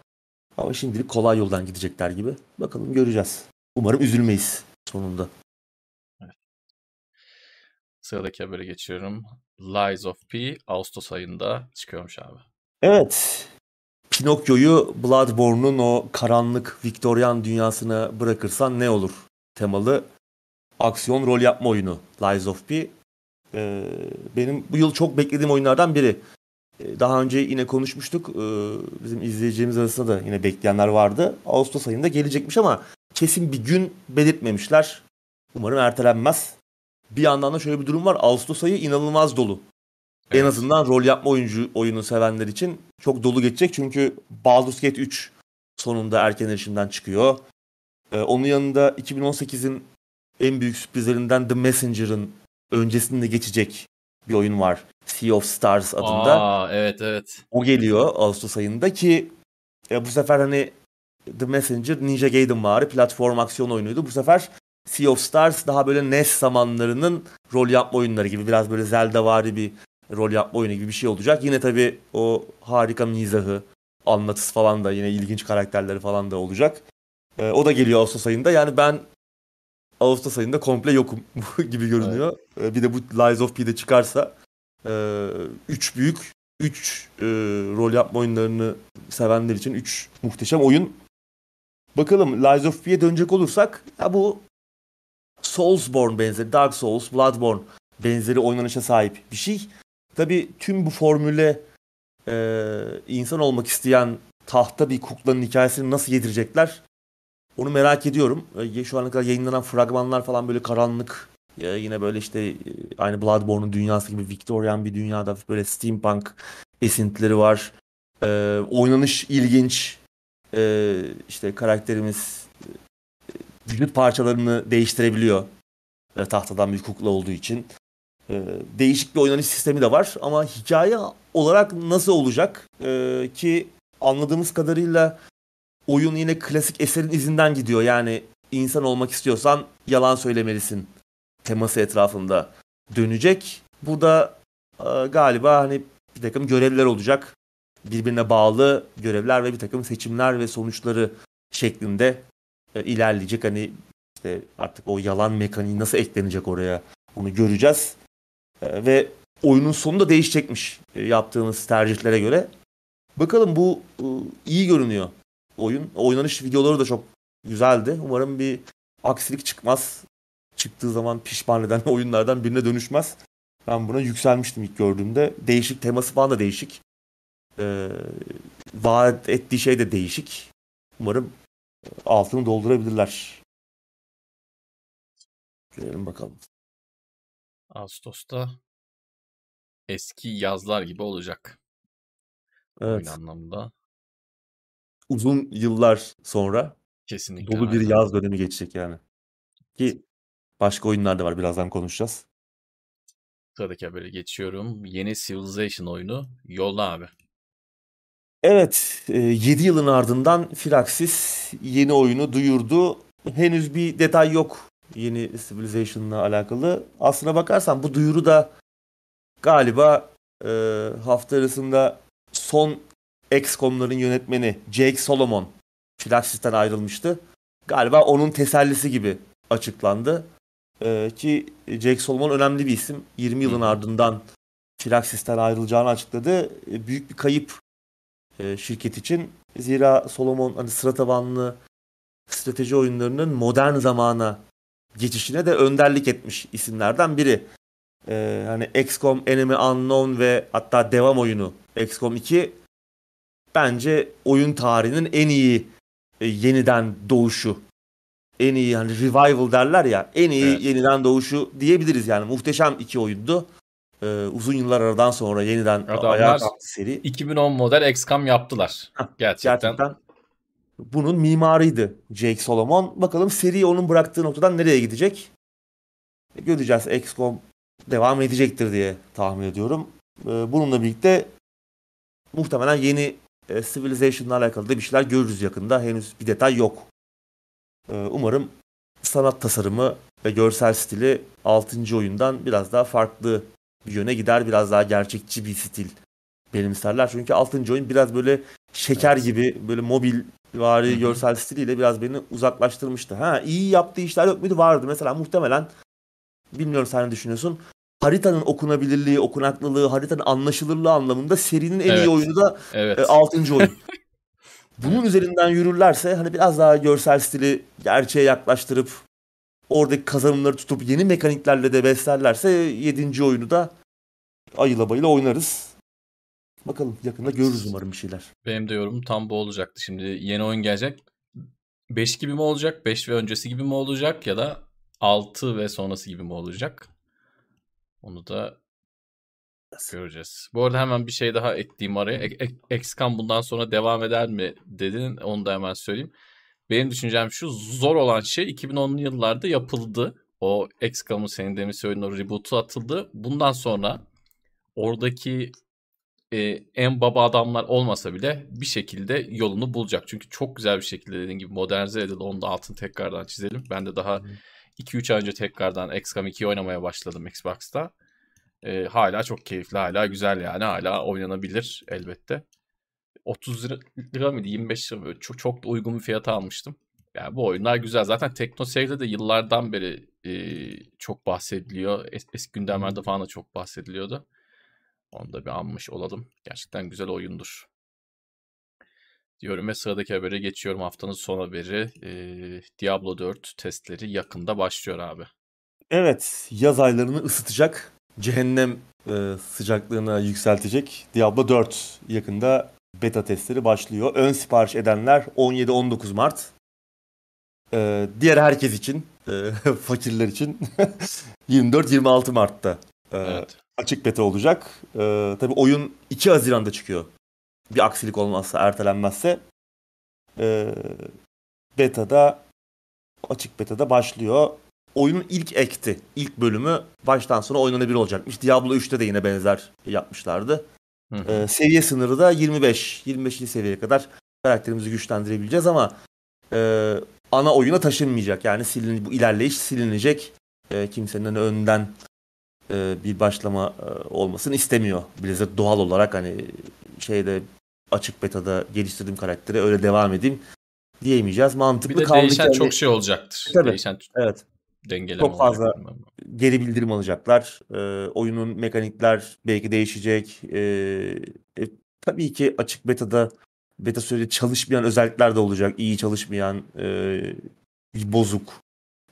Ama şimdilik kolay yoldan gidecekler gibi. Bakalım göreceğiz. Umarım üzülmeyiz sonunda. Sıradaki habere geçiyorum. Lies of P Ağustos ayında çıkıyormuş abi. Evet. Pinokyo'yu Bloodborne'un o karanlık Viktoryan dünyasına bırakırsan ne olur? Temalı aksiyon rol yapma oyunu Lies of P. Ee, benim bu yıl çok beklediğim oyunlardan biri. Ee, daha önce yine konuşmuştuk. Ee, bizim izleyeceğimiz arasında da yine bekleyenler vardı. Ağustos ayında gelecekmiş ama kesin bir gün belirtmemişler. Umarım ertelenmez. Bir yandan da şöyle bir durum var. Ağustos ayı inanılmaz dolu. Evet. En azından rol yapma oyuncu oyunu sevenler için çok dolu geçecek. Çünkü Baldur's Gate 3 sonunda erken erişimden çıkıyor. Ee, onun yanında 2018'in en büyük sürprizlerinden The Messenger'ın öncesinde geçecek bir oyun var. Sea of Stars adında. Aa, evet evet. O geliyor Ağustos ayında ki e, bu sefer hani The Messenger Ninja Gaiden var platform aksiyon oyunuydu. Bu sefer Sea of Stars daha böyle NES zamanlarının rol yapma oyunları gibi biraz böyle Zelda vari bir rol yapma oyunu gibi bir şey olacak. Yine tabii o harika mizahı, anlatısı falan da yine ilginç karakterleri falan da olacak. Ee, o da geliyor Ağustos ayında. Yani ben Ağustos ayında komple yokum gibi görünüyor. Evet. Ee, bir de bu Lies of P'de çıkarsa e, üç büyük, üç e, rol yapma oyunlarını sevenler için üç muhteşem oyun. Bakalım Lies of P'ye dönecek olursak ya bu Soulsborne benzeri, Dark Souls, Bloodborne benzeri oynanışa sahip bir şey. Tabi tüm bu formüle e, insan olmak isteyen tahta bir kuklanın hikayesini nasıl yedirecekler onu merak ediyorum. E, şu ana kadar yayınlanan fragmanlar falan böyle karanlık. E, yine böyle işte e, aynı Bloodborne'un dünyası gibi Victorian bir dünyada böyle steampunk esintileri var. E, oynanış ilginç. E, işte karakterimiz e, vücut parçalarını değiştirebiliyor. E, tahtadan bir kukla olduğu için. E, değişik bir oynanış sistemi de var ama hikaye olarak nasıl olacak e, ki anladığımız kadarıyla oyun yine klasik eserin izinden gidiyor. Yani insan olmak istiyorsan yalan söylemelisin teması etrafında dönecek. Burada e, galiba hani bir takım görevler olacak. Birbirine bağlı görevler ve bir takım seçimler ve sonuçları şeklinde e, ilerleyecek. Hani işte artık o yalan mekaniği nasıl eklenecek oraya onu göreceğiz. E, ve oyunun sonu da değişecekmiş e, yaptığımız tercihlere göre. Bakalım bu e, iyi görünüyor oyun. Oynanış videoları da çok güzeldi. Umarım bir aksilik çıkmaz. Çıktığı zaman pişman eden oyunlardan birine dönüşmez. Ben buna yükselmiştim ilk gördüğümde. Değişik teması falan da değişik. Ee, vaat ettiği şey de değişik. Umarım altını doldurabilirler. Görelim bakalım. Ağustos'ta eski yazlar gibi olacak. Evet. Oyun anlamında uzun yıllar sonra Kesinlikle. dolu bir yaz dönemi geçecek yani. Ki başka oyunlar da var birazdan konuşacağız. Sıradaki haberi geçiyorum. Yeni Civilization oyunu yolda abi. Evet, 7 yılın ardından Firaxis yeni oyunu duyurdu. Henüz bir detay yok yeni Civilization'la alakalı. Aslına bakarsan bu duyuru da galiba e, hafta arasında son XCOM'ların yönetmeni Jake Solomon Firaxis'ten ayrılmıştı. Galiba onun tesellisi gibi açıklandı. Ee, ki Jake Solomon önemli bir isim. 20 yılın ardından Firaxis'ten ayrılacağını açıkladı. Büyük bir kayıp e, şirket için. Zira Solomon hani sıra tabanlı strateji oyunlarının modern zamana geçişine de önderlik etmiş isimlerden biri. Ee, hani XCOM Enemy Unknown ve hatta devam oyunu XCOM 2 bence oyun tarihinin en iyi e, yeniden doğuşu. En iyi hani revival derler ya. En iyi evet. yeniden doğuşu diyebiliriz yani. Muhteşem iki oyundu. Ee, uzun yıllar aradan sonra yeniden Adamlar ayağa kalktı seri. 2010 model XCOM yaptılar. gerçekten. gerçekten. Bunun mimarıydı Jake Solomon. Bakalım seri onun bıraktığı noktadan nereye gidecek? E, göreceğiz. XCOM devam edecektir diye tahmin ediyorum. Ee, bununla birlikte muhtemelen yeni e, Civilization'la alakalı da bir şeyler görürüz yakında. Henüz bir detay yok. E, umarım sanat tasarımı ve görsel stili 6. oyundan biraz daha farklı yöne gider. Biraz daha gerçekçi bir stil benimserler. Çünkü 6. oyun biraz böyle şeker evet. gibi böyle mobil vari görsel stiliyle biraz beni uzaklaştırmıştı. Ha iyi yaptığı işler yok muydu? Vardı. Mesela muhtemelen bilmiyorum sen ne düşünüyorsun. haritanın okunabilirliği, okunaklılığı, haritanın anlaşılırlığı anlamında serinin en Evet. iyi oyunu da Evet. e, 6. oyun. Bunun üzerinden yürürlerse hani biraz daha görsel stili gerçeğe yaklaştırıp oradaki kazanımları tutup yeni mekaniklerle de beslerlerse 7. oyunu da ayıla bayıla oynarız. Bakalım yakında görürüz umarım bir şeyler. Benim de yorumum tam bu olacaktı. Şimdi yeni oyun gelecek. 5 gibi mi olacak? 5 ve öncesi gibi mi olacak? Ya da 6 ve sonrası gibi mi olacak? Onu da göreceğiz. Bu arada hemen bir şey daha ekleyeyim araya. E- e- bundan sonra devam eder mi dedin. Onu da hemen söyleyeyim. Benim düşüncem şu. Zor olan şey 2010'lu yıllarda yapıldı. O XCOM'un senin demin söylediğin o reboot'u atıldı. Bundan sonra oradaki e, en baba adamlar olmasa bile bir şekilde yolunu bulacak. Çünkü çok güzel bir şekilde dediğin gibi modernize edildi. Onu da altını tekrardan çizelim. Ben de daha 2-3 ay önce tekrardan XCOM 2'yi oynamaya başladım Xbox'ta. E, hala çok keyifli, hala güzel yani. Hala oynanabilir elbette. 30 lira, lira mıydı? 25 lira mı? Çok, çok da uygun bir fiyata almıştım. Yani bu oyunlar güzel. Zaten TeknoSave'de de yıllardan beri e, çok bahsediliyor. Es, eski gündemlerde falan da çok bahsediliyordu. Onu da bir anmış olalım. Gerçekten güzel oyundur. Diyorum ve sıradaki habere geçiyorum. Haftanın son haberi. Ee, Diablo 4 testleri yakında başlıyor abi. Evet, yaz aylarını ısıtacak, cehennem e, sıcaklığına yükseltecek Diablo 4 yakında beta testleri başlıyor. Ön sipariş edenler 17-19 Mart. E, diğer herkes için, e, fakirler için 24-26 Mart'ta e, Evet. açık beta olacak. E, tabii oyun 2 Haziran'da çıkıyor. Bir aksilik olmazsa, ertelenmezse. E, beta'da, açık beta'da başlıyor. Oyunun ilk ekti, ilk bölümü baştan sona oynanabilir olacakmış. Diablo 3'te de yine benzer yapmışlardı. Hı hı. E, seviye sınırı da 25. 25. seviyeye kadar karakterimizi güçlendirebileceğiz ama e, ana oyuna taşınmayacak. Yani silin, bu ilerleyiş silinecek. E, kimsenin önden e, bir başlama e, olmasını istemiyor. Blizzard doğal olarak hani şeyde açık beta'da geliştirdiğim karakteri öyle devam edeyim diyemeyeceğiz. Mantıklı Bir de kaldı değişen ki çok hani- şey olacaktır. Tabii. Değişen Evet. Dengeleme Çok fazla geri bildirim alacaklar. Ee, oyunun mekanikler belki değişecek. Ee, e, tabii ki açık beta'da beta süreci çalışmayan özellikler de olacak. İyi çalışmayan, e, bozuk,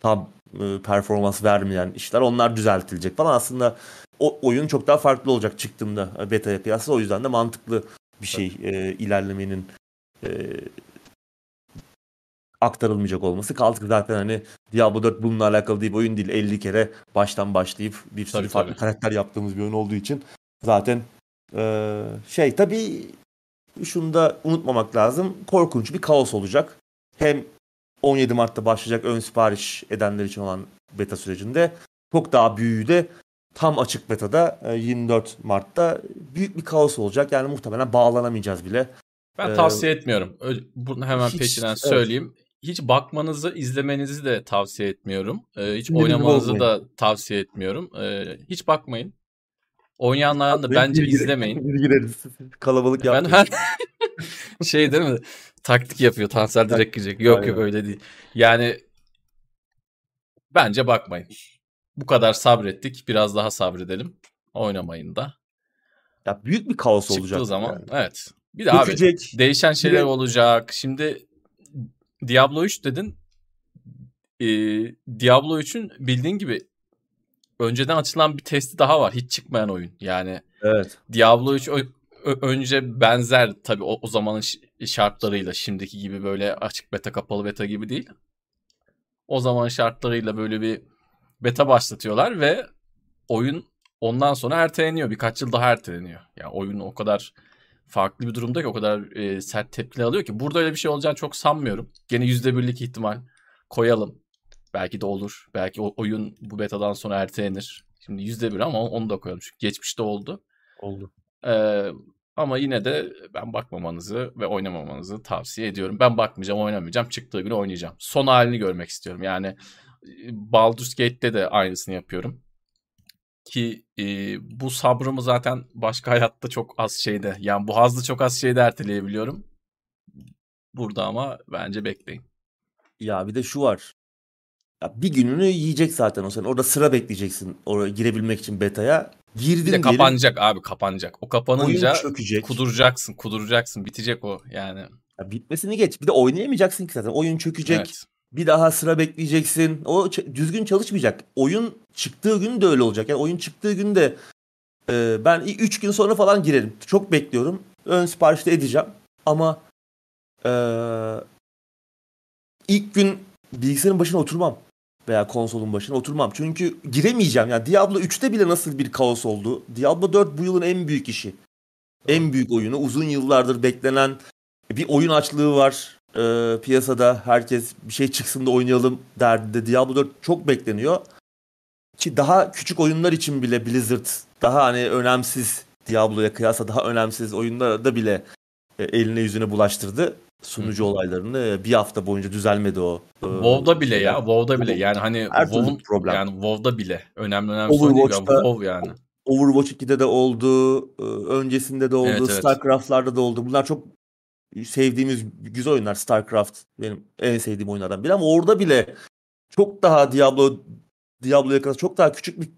tam e, performans vermeyen işler. Onlar düzeltilecek falan. Aslında o oyun çok daha farklı olacak çıktığında e, beta'ya kıyasla. O yüzden de mantıklı bir şey e, ilerlemenin e, aktarılmayacak olması. Kaldı ki zaten hani Diablo 4 bununla alakalı değil bir oyun değil. 50 kere baştan başlayıp bir sürü Tabii, farklı tabii. karakter yaptığımız bir oyun olduğu için zaten eee, şey tabii şunu da unutmamak lazım. Korkunç bir kaos olacak. Hem 17 Mart'ta başlayacak ön sipariş edenler için olan beta sürecinde çok daha büyüğü de tam açık beta'da e, 24 Mart'ta büyük bir kaos olacak. Yani muhtemelen bağlanamayacağız bile. Ben Ee, tavsiye etmiyorum. Ö- Bunu hemen hiç- peşinden evet. Hiç bakmanızı, izlemenizi de tavsiye etmiyorum. Ee, hiç Sinirimi oynamanızı da tavsiye etmiyorum. Ee, hiç bakmayın. Oynayanlardan da bence bir- izlemeyin. gireriz. Kalabalık Ben yapmayın. her şey değil mi? Taktik yapıyor. Tansel direkt girecek. Yok yok Aynen. öyle değil. Yani bence bakmayın. Bu kadar sabrettik. Biraz daha sabredelim. Oynamayın da. Ya büyük bir kaos Çıktığı olacak. zaman yani. evet. Bir de abi Dökecek. değişen şeyler de- olacak. Şimdi Diablo 3 dedin. Ee, Diablo 3'ün bildiğin gibi önceden açılan bir testi daha var. Hiç çıkmayan oyun. Yani Evet. Diablo 3 ö- ö- önce benzer tabii o, o zamanın şartlarıyla şimdiki gibi böyle açık beta kapalı beta gibi değil. O zaman şartlarıyla böyle bir beta başlatıyorlar ve oyun ondan sonra erteleniyor. Birkaç yıl daha erteleniyor. Yani oyun o kadar farklı bir durumda ki o kadar e, sert tepkiler alıyor ki burada öyle bir şey olacağını çok sanmıyorum. Gene %1'lik ihtimal koyalım. Belki de olur. Belki o oyun bu betadan sonra ertelenir. Şimdi %1 ama onu da koyalım. Çünkü geçmişte oldu. Oldu. Ee, ama yine de ben bakmamanızı ve oynamamanızı tavsiye ediyorum. Ben bakmayacağım, oynamayacağım. Çıktığı günü oynayacağım. Son halini görmek istiyorum. Yani e, Baldur's Gate'de de aynısını yapıyorum. Ki e, bu sabrımı zaten başka hayatta çok az şeyde, yani bu hazzı çok az şeyde erteleyebiliyorum. Burada ama bence bekleyin. Ya bir de şu var. Ya bir gününü yiyecek zaten o sene. Orada sıra bekleyeceksin oraya girebilmek için beta'ya. Girdin Bir de diyelim, kapanacak abi kapanacak. O kapanınca oyun çökecek. kuduracaksın kuduracaksın bitecek o yani. Ya bitmesini geç. Bir de oynayamayacaksın ki zaten. Oyun çökecek. Evet. Bir daha sıra bekleyeceksin. O düzgün çalışmayacak. Oyun çıktığı gün de öyle olacak. Yani oyun çıktığı gün de e, ben 3 gün sonra falan girerim. Çok bekliyorum. Ön siparişte edeceğim. Ama e, ilk gün bilgisayarın başına oturmam. Veya konsolun başına oturmam. Çünkü giremeyeceğim. Yani Diablo 3'te bile nasıl bir kaos oldu. Diablo 4 bu yılın en büyük işi. En büyük oyunu. Uzun yıllardır beklenen bir oyun açlığı var e, piyasada. Herkes bir şey çıksın da oynayalım derdinde. Diablo 4 çok bekleniyor. Ki daha küçük oyunlar için bile Blizzard daha hani önemsiz Diablo'ya kıyasla daha önemsiz oyunlarda bile e, eline yüzüne bulaştırdı sunucu olaylarını. E, Bir hafta boyunca düzelmedi o. e, WoW'da bile ya. WoW'da bile yani hani Her WoW'un problem. yani WoW'da bile önemli önemli sorun değil ya. WoW yani. Overwatch 2'de de oldu, e, öncesinde de oldu, Evet, evet. StarCraft'larda da oldu. Bunlar çok sevdiğimiz güzel oyunlar. StarCraft benim en sevdiğim oyunlardan biri ama orada bile çok daha Diablo Diablo'ya kadar çok daha küçük bir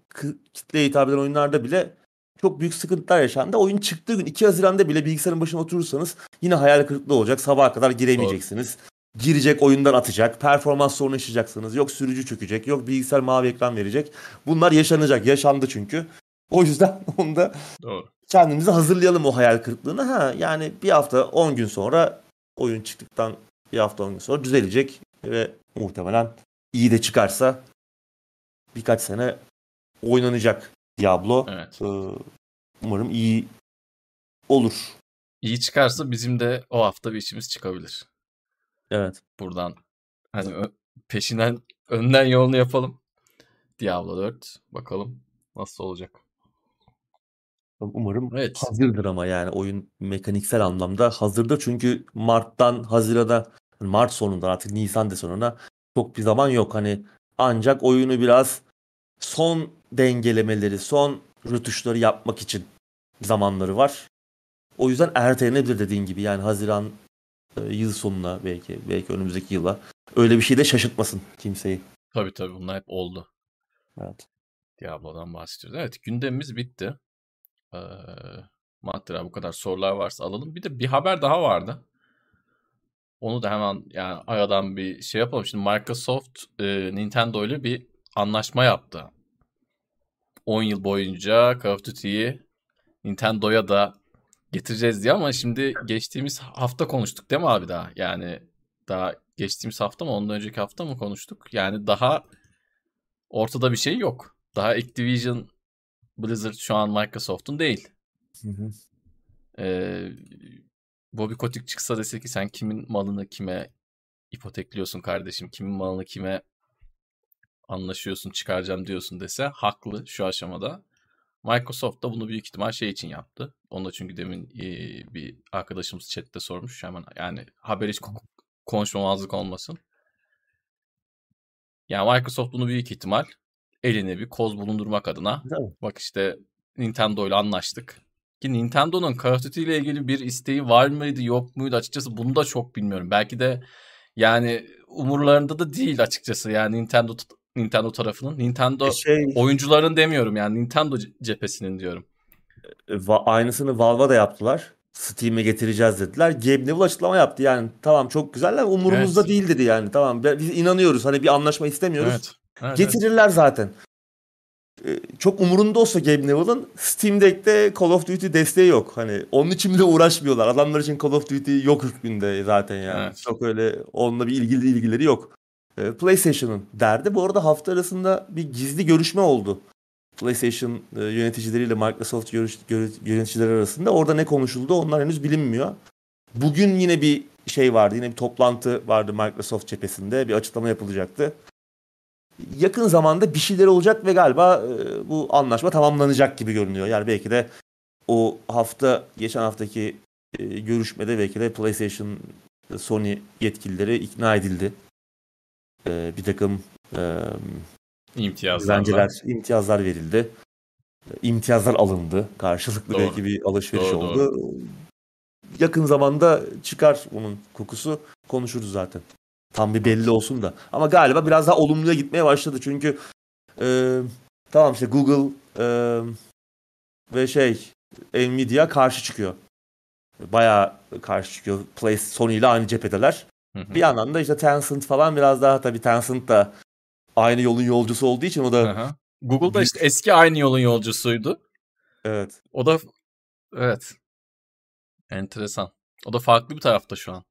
kitleye hitap eden oyunlarda bile çok büyük sıkıntılar yaşandı. Oyun çıktığı gün 2 Haziran'da bile bilgisayarın başına oturursanız yine hayal kırıklığı olacak. Sabaha kadar giremeyeceksiniz. Girecek oyundan atacak. Performans sorunu yaşayacaksınız. Yok sürücü çökecek. Yok bilgisayar mavi ekran verecek. Bunlar yaşanacak. Yaşandı çünkü. O yüzden onu da Doğru. Kendimizi hazırlayalım o hayal kırıklığına. Ha yani bir hafta 10 gün sonra oyun çıktıktan bir hafta 10 gün sonra düzelecek ve muhtemelen iyi de çıkarsa birkaç sene oynanacak Diablo. Evet. Ee, umarım iyi olur. İyi çıkarsa bizim de o hafta bir işimiz çıkabilir. Evet. Buradan hani peşinden önden yolunu yapalım. Diablo 4 bakalım nasıl olacak. Umarım Evet. hazırdır ama yani oyun mekaniksel anlamda hazırdır. Çünkü Mart'tan Haziran'a Mart sonunda artık Nisan de sonuna çok bir zaman yok. Hani ancak oyunu biraz son dengelemeleri, son rötuşları yapmak için zamanları var. O yüzden ertelenebilir dediğin gibi. Yani Haziran e, yıl sonuna belki belki önümüzdeki yıla. Öyle bir şey de şaşırtmasın kimseyi. Tabii tabii bunlar hep oldu. Evet. Diablo'dan bahsediyoruz. Evet gündemimiz bitti. Ee, Mahtira bu kadar sorular varsa alalım. Bir de bir haber daha vardı. Onu da hemen yani aradan bir şey yapalım. Şimdi Microsoft e, Nintendo ile bir anlaşma yaptı. 10 yıl boyunca Call of Duty'yi Nintendo'ya da getireceğiz diye ama şimdi geçtiğimiz hafta konuştuk değil mi abi daha? Yani daha geçtiğimiz hafta mı ondan önceki hafta mı konuştuk? Yani daha ortada bir şey yok. Daha Activision Blizzard şu an Microsoft'un değil. Hı hı. Ee, Bobby Kotick çıksa dese ki sen kimin malını kime ipotekliyorsun kardeşim, kimin malını kime anlaşıyorsun, çıkaracağım diyorsun dese haklı şu aşamada. Microsoft da bunu büyük ihtimal şey için yaptı. Onu da çünkü demin e, bir arkadaşımız chatte sormuş. Hemen yani haber hiç ko- konuşmamazlık olmasın. Yani Microsoft bunu büyük ihtimal eline bir koz bulundurmak adına mi? bak işte Nintendo ile anlaştık. Ki Nintendo'nun Call of Duty ile ilgili bir isteği var mıydı yok muydu açıkçası bunu da çok bilmiyorum. Belki de yani umurlarında da değil açıkçası yani Nintendo Nintendo tarafının. Nintendo E şey, oyuncuların demiyorum yani Nintendo ce- cephesinin diyorum. Va- aynısını Valve'a da yaptılar. Steam'e getireceğiz dediler. Gabe Newell açıklama yaptı yani. Tamam çok güzel ama umurumuzda Evet. değil dedi yani. Tamam biz inanıyoruz. Hani bir anlaşma istemiyoruz. Evet. Evet. Getirirler zaten. Ee, Çok umurunda olsa Gabe Newell'ın Steam Deck'te Call of Duty desteği yok. Hani onun için bile uğraşmıyorlar. Adamlar için Call of Duty yok hükmünde zaten yani. Evet. Çok öyle onunla bir ilgili ilgileri yok. Ee, PlayStation'ın derdi. Bu arada hafta arasında bir gizli görüşme oldu. PlayStation e, yöneticileriyle Microsoft görüş, görü- yöneticileri arasında. Orada ne konuşuldu onlar henüz bilinmiyor. Bugün yine bir şey vardı. Yine bir toplantı vardı Microsoft cephesinde. Bir açıklama yapılacaktı. Yakın zamanda bir şeyler olacak ve galiba e, bu anlaşma tamamlanacak gibi görünüyor. Yani belki de o hafta geçen haftaki e, görüşmede belki de PlayStation e, Sony yetkilileri ikna edildi. E, bir takım e, İmtiyazlarla. güvenceler, imtiyazlar verildi. İmtiyazlar alındı. Karşılıklı Doğru. belki bir alışveriş Doğru, oldu. Yakın zamanda çıkar bunun kokusu. Konuşuruz zaten. Tam bir belli olsun da. Ama galiba biraz daha olumluya gitmeye başladı. Çünkü e, tamam işte Google e, ve şey Nvidia karşı çıkıyor. Bayağı karşı çıkıyor. Play Sony ile aynı cephedeler. Hı hı. Bir yandan da işte Tencent falan biraz daha tabii Tencent da aynı yolun yolcusu olduğu için o da Aha. Google'da işte eski aynı yolun yolcusuydu. evet. O da evet. Enteresan. O da farklı bir tarafta şu an.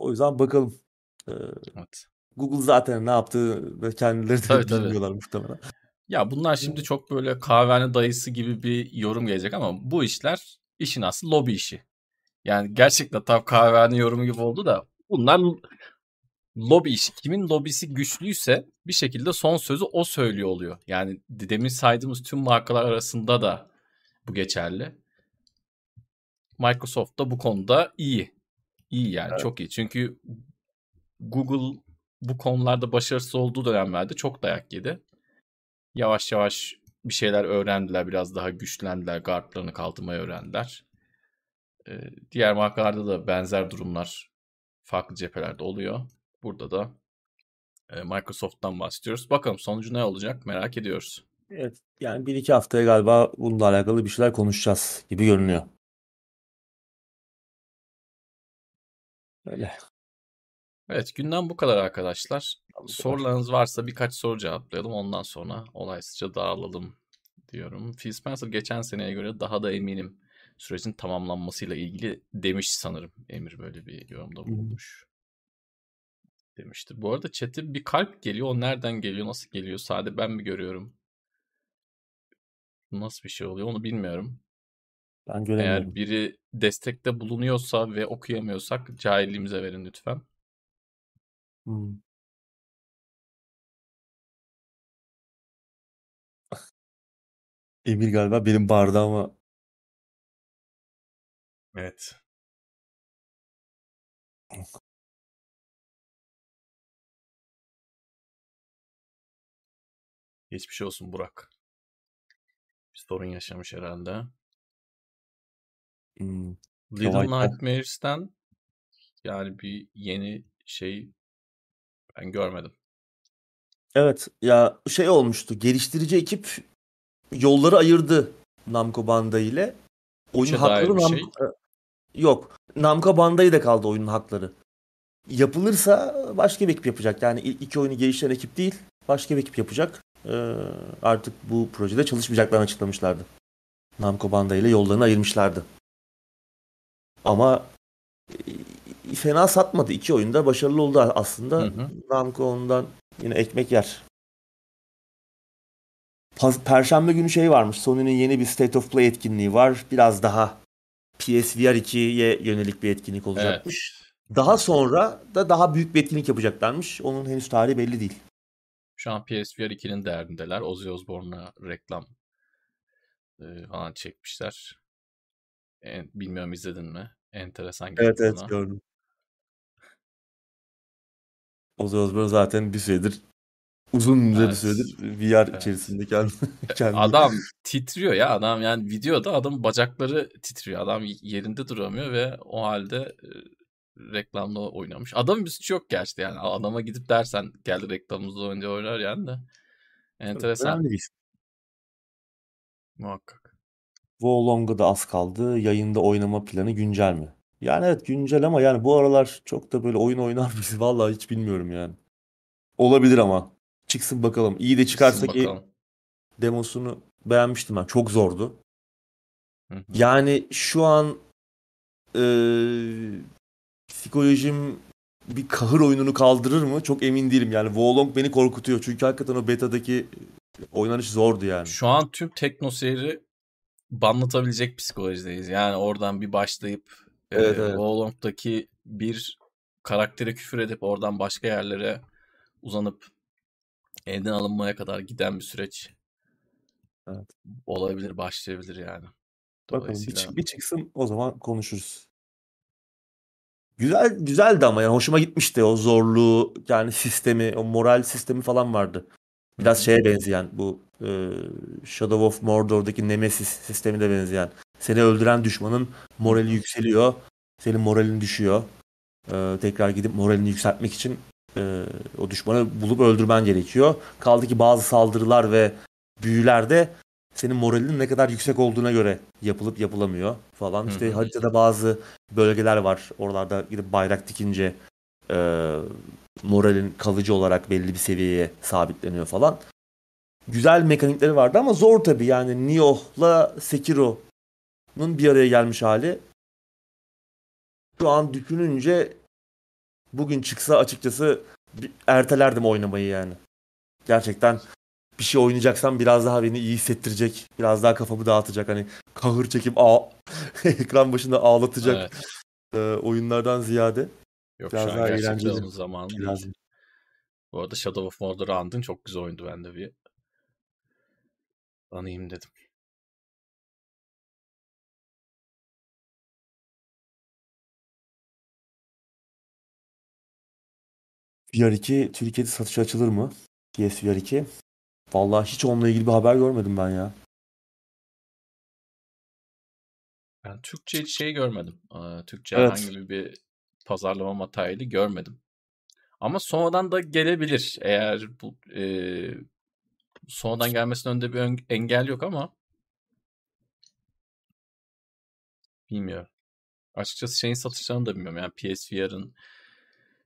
O yüzden bakalım. Ee, Evet. Google zaten ne yaptığı ve kendileri de Tabii, tabii. bilmiyorlar muhtemelen. Ya bunlar şimdi çok böyle kahvehane dayısı gibi bir yorum gelecek ama bu işler işin aslı lobi işi. Yani gerçekten tam kahvehane yorumu gibi oldu da bunlar lobi işi. Kimin lobisi güçlüyse bir şekilde son sözü o söylüyor oluyor. Yani demin saydığımız tüm markalar arasında da bu geçerli. Microsoft da bu konuda iyi. İyi yani Evet. çok iyi. Çünkü Google bu konularda başarısız olduğu dönemlerde çok dayak yedi. Yavaş yavaş bir şeyler öğrendiler. Biraz daha güçlendiler. Guardlarını kaldırmayı öğrendiler. Ee, diğer markalarda da benzer durumlar farklı cephelerde oluyor. Burada da e, Microsoft'tan bahsediyoruz. Bakalım sonucu ne olacak merak ediyoruz. Evet. Yani bir iki haftaya galiba bununla alakalı bir şeyler konuşacağız gibi görünüyor. Öyle. Evet gündem bu kadar arkadaşlar. Sorularınız varsa birkaç soru cevaplayalım. Ondan sonra olaysızca dağılalım diyorum. Phil Spencer geçen seneye göre daha da eminim sürecin tamamlanmasıyla ilgili demiş sanırım. Emir böyle bir yorumda bulunmuş. Demiştir. Bu arada chat'e bir kalp geliyor. O nereden geliyor? Nasıl geliyor? Sade ben mi görüyorum? Nasıl bir şey oluyor onu bilmiyorum. Ben göremiyorum. Eğer biri destekte bulunuyorsa ve okuyamıyorsak cahilliğimize verin lütfen. Hmm. Emir galiba benim bardağıma Evet. Geçmiş olsun Burak. Bir sorun yaşamış herhalde. Hmm, Little Nightmares'ten yani bir yeni şey ben görmedim. Evet ya şey olmuştu. Geliştirici ekip yolları ayırdı Namco Bandai ile. Oyun Üçe hakları Nam- şey. yok. Namco Bandai de kaldı oyunun hakları. Yapılırsa başka bir ekip yapacak. Yani ilk iki oyunu geliştiren ekip değil, başka bir ekip yapacak. Ee, artık bu projede çalışmayacaklarını açıklamışlardı. Namco Bandai ile yollarını ayırmışlardı. Ama e, fena satmadı. İki oyunda başarılı oldu aslında. Hı hı. Namco ondan yine ekmek yer. Perşembe günü şey varmış. Sony'nin yeni bir State of Play etkinliği var. Biraz daha PSVR 2'ye yönelik bir etkinlik olacakmış. Daha sonra da daha büyük bir etkinlik yapacaklarmış. Onun henüz tarihi belli değil. Şu an PSVR 2'nin derdindeler. Ozzy Osbourne'a reklam e, falan çekmişler. En, bilmiyorum izledin mi? Enteresan geldi Evet evet bana. gördüm. Ozzy Osbourne zaten bir süredir uzun bir Evet. süredir VR Evet. içerisinde kendi, kendi Adam titriyor ya adam yani videoda adamın bacakları titriyor. Adam yerinde duramıyor ve o halde e, reklamda oynamış. Adamın bir suçu yok gerçi yani. Adama gidip dersen geldi reklamımızda önce oynar yani de. Enteresan önemli bir iş. muhakkak. Wolong'a da az kaldı. Yayında oynama planı güncel mi? Yani evet güncel ama yani bu aralar çok da böyle oyun oynar mıyız? Vallahi hiç bilmiyorum yani. Olabilir ama. Çıksın bakalım. İyi de çıkarsa Çıksın ki demosunu beğenmiştim ben. Çok zordu. Hı hı. Yani şu an eee, psikolojim bir kahır oyununu kaldırır mı? Çok emin değilim. Yani Wolong beni korkutuyor. Çünkü hakikaten o betadaki oynanış zordu yani. Şu an tüm tekno seyri banlatabilecek psikolojideyiz. Yani oradan bir başlayıp e, Evet, evet. Wolong'daki bir karaktere küfür edip oradan başka yerlere uzanıp elden alınmaya kadar giden bir süreç Evet. olabilir, başlayabilir yani. Bakalım bir, çık- bir çıksın o zaman konuşuruz. Güzel güzeldi ama yani hoşuma gitmişti o zorluğu yani sistemi o moral sistemi falan vardı. Biraz şeye benzeyen bu e, Shadow of Mordor'daki Nemesis sistemi de benzeyen. Seni öldüren düşmanın morali yükseliyor. Senin moralin düşüyor. Ee, tekrar gidip moralini yükseltmek için e, o düşmanı bulup öldürmen gerekiyor. Kaldı ki bazı saldırılar ve büyüler de senin moralinin ne kadar yüksek olduğuna göre yapılıp yapılamıyor falan. Hı İşte haritada bazı bölgeler var. Oralarda gidip bayrak dikince e, moralin kalıcı olarak belli bir seviyeye sabitleniyor falan. Güzel mekanikleri vardı ama zor tabii yani Nioh'la Sekiro'nun bir araya gelmiş hali. Şu an düşününce bugün çıksa açıkçası bir ertelerdim oynamayı yani. Gerçekten bir şey oynayacaksam biraz daha beni iyi hissettirecek, biraz daha kafamı dağıtacak hani kahır çekip ağ ekran başında ağlatacak Evet. e, oyunlardan ziyade Yok Biraz şu an gerçekten zamanı değil. lazım. Bu arada Shadow of Mordor'u andın. Çok güzel oyundu ben de bir. Anayım dedim. VR 2 Türkiye'de satışa açılır mı? PSVR 2. Vallahi hiç onunla ilgili bir haber görmedim ben ya. Ben Türkçe hiç şey görmedim. Ee, Türkçe Evet. herhangi bir pazarlama materyali görmedim. Ama sonradan da gelebilir. Eğer bu e, sonradan gelmesinin önünde bir engel yok ama bilmiyorum. Açıkçası şeyin satışlarını da bilmiyorum. Yani PSVR'ın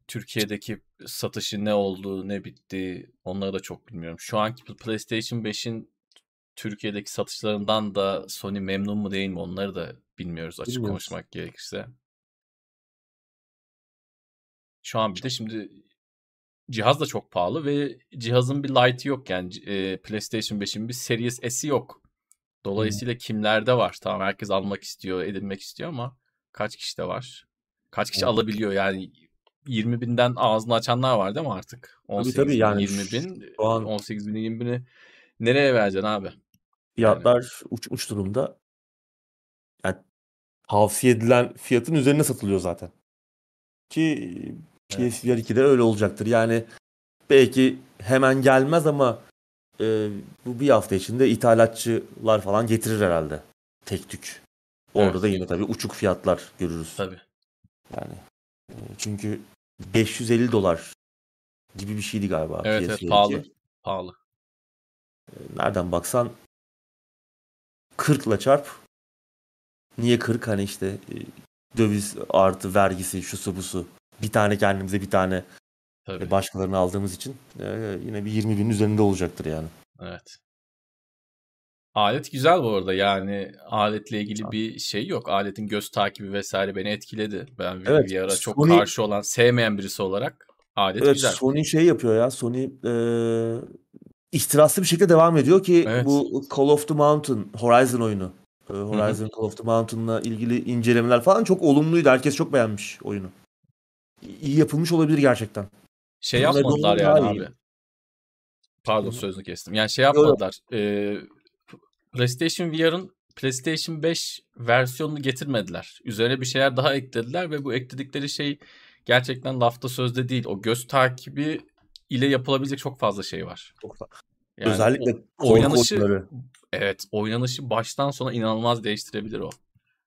Türkiye'deki satışı ne oldu, ne bitti onları da çok bilmiyorum. Şu anki PlayStation 5'in Türkiye'deki satışlarından da Sony memnun mu değil mi onları da bilmiyoruz açık Bilmiyoruz. konuşmak gerekirse. Şu an bir de şimdi cihaz da çok pahalı ve cihazın bir Lite'i yok yani e, PlayStation 5'in bir Series S'i yok. Dolayısıyla kimlerde var? Tamam herkes almak istiyor, edinmek istiyor ama kaç kişi de var? Kaç kişi Evet. alabiliyor yani 20 binden ağzını açanlar var değil mi artık? 18 tabii bin, yani 20 bin, an- 18 bin, 20 bini nereye vereceksin abi? Fiyatlar uçmuş durumda. Yani tavsiye edilen fiyatın üzerine satılıyor zaten. Ki Evet. PSVR 2'de öyle olacaktır. Yani belki hemen gelmez ama e, bu bir hafta içinde ithalatçılar falan getirir herhalde. Tek tük. Orada Evet. da yine tabii uçuk fiyatlar görürüz. Tabii. Yani e, çünkü 550 dolar gibi bir şeydi galiba. Evet PSVR evet 2. pahalı. Pahalı. Nereden baksan 40 ile çarp. Niye 40? Hani işte e, döviz artı vergisi şusu busu. Bir tane kendimize bir tane Tabii. e, başkalarını aldığımız için e, yine bir 20 binin üzerinde olacaktır yani. Evet. Alet güzel bu arada yani aletle ilgili bir şey yok. Aletin göz takibi vesaire beni etkiledi. Ben Evet, VR'a çok Sony- karşı olan, sevmeyen birisi olarak alet Evet güzel. Sony şey yapıyor ya. Sony e, ihtiraslı bir şekilde devam ediyor ki Evet. bu Call of the Mountain Horizon oyunu. E, Horizon Call of the Mountain'la ilgili incelemeler falan çok olumluydu. Herkes çok beğenmiş oyunu. İyi yapılmış olabilir gerçekten. Şey Medal yapmadılar yani iyi. abi. Pardon Hı. sözünü kestim. Yani şey yapmadılar. Ee, PlayStation VR'ın PlayStation 5 versiyonunu getirmediler. Üzerine bir şeyler daha eklediler ve bu ekledikleri şey gerçekten lafta sözde değil. O göz takibi ile yapılabilecek çok fazla şey var. Yani Özellikle oynanışı evet oynanışı baştan sona inanılmaz değiştirebilir o.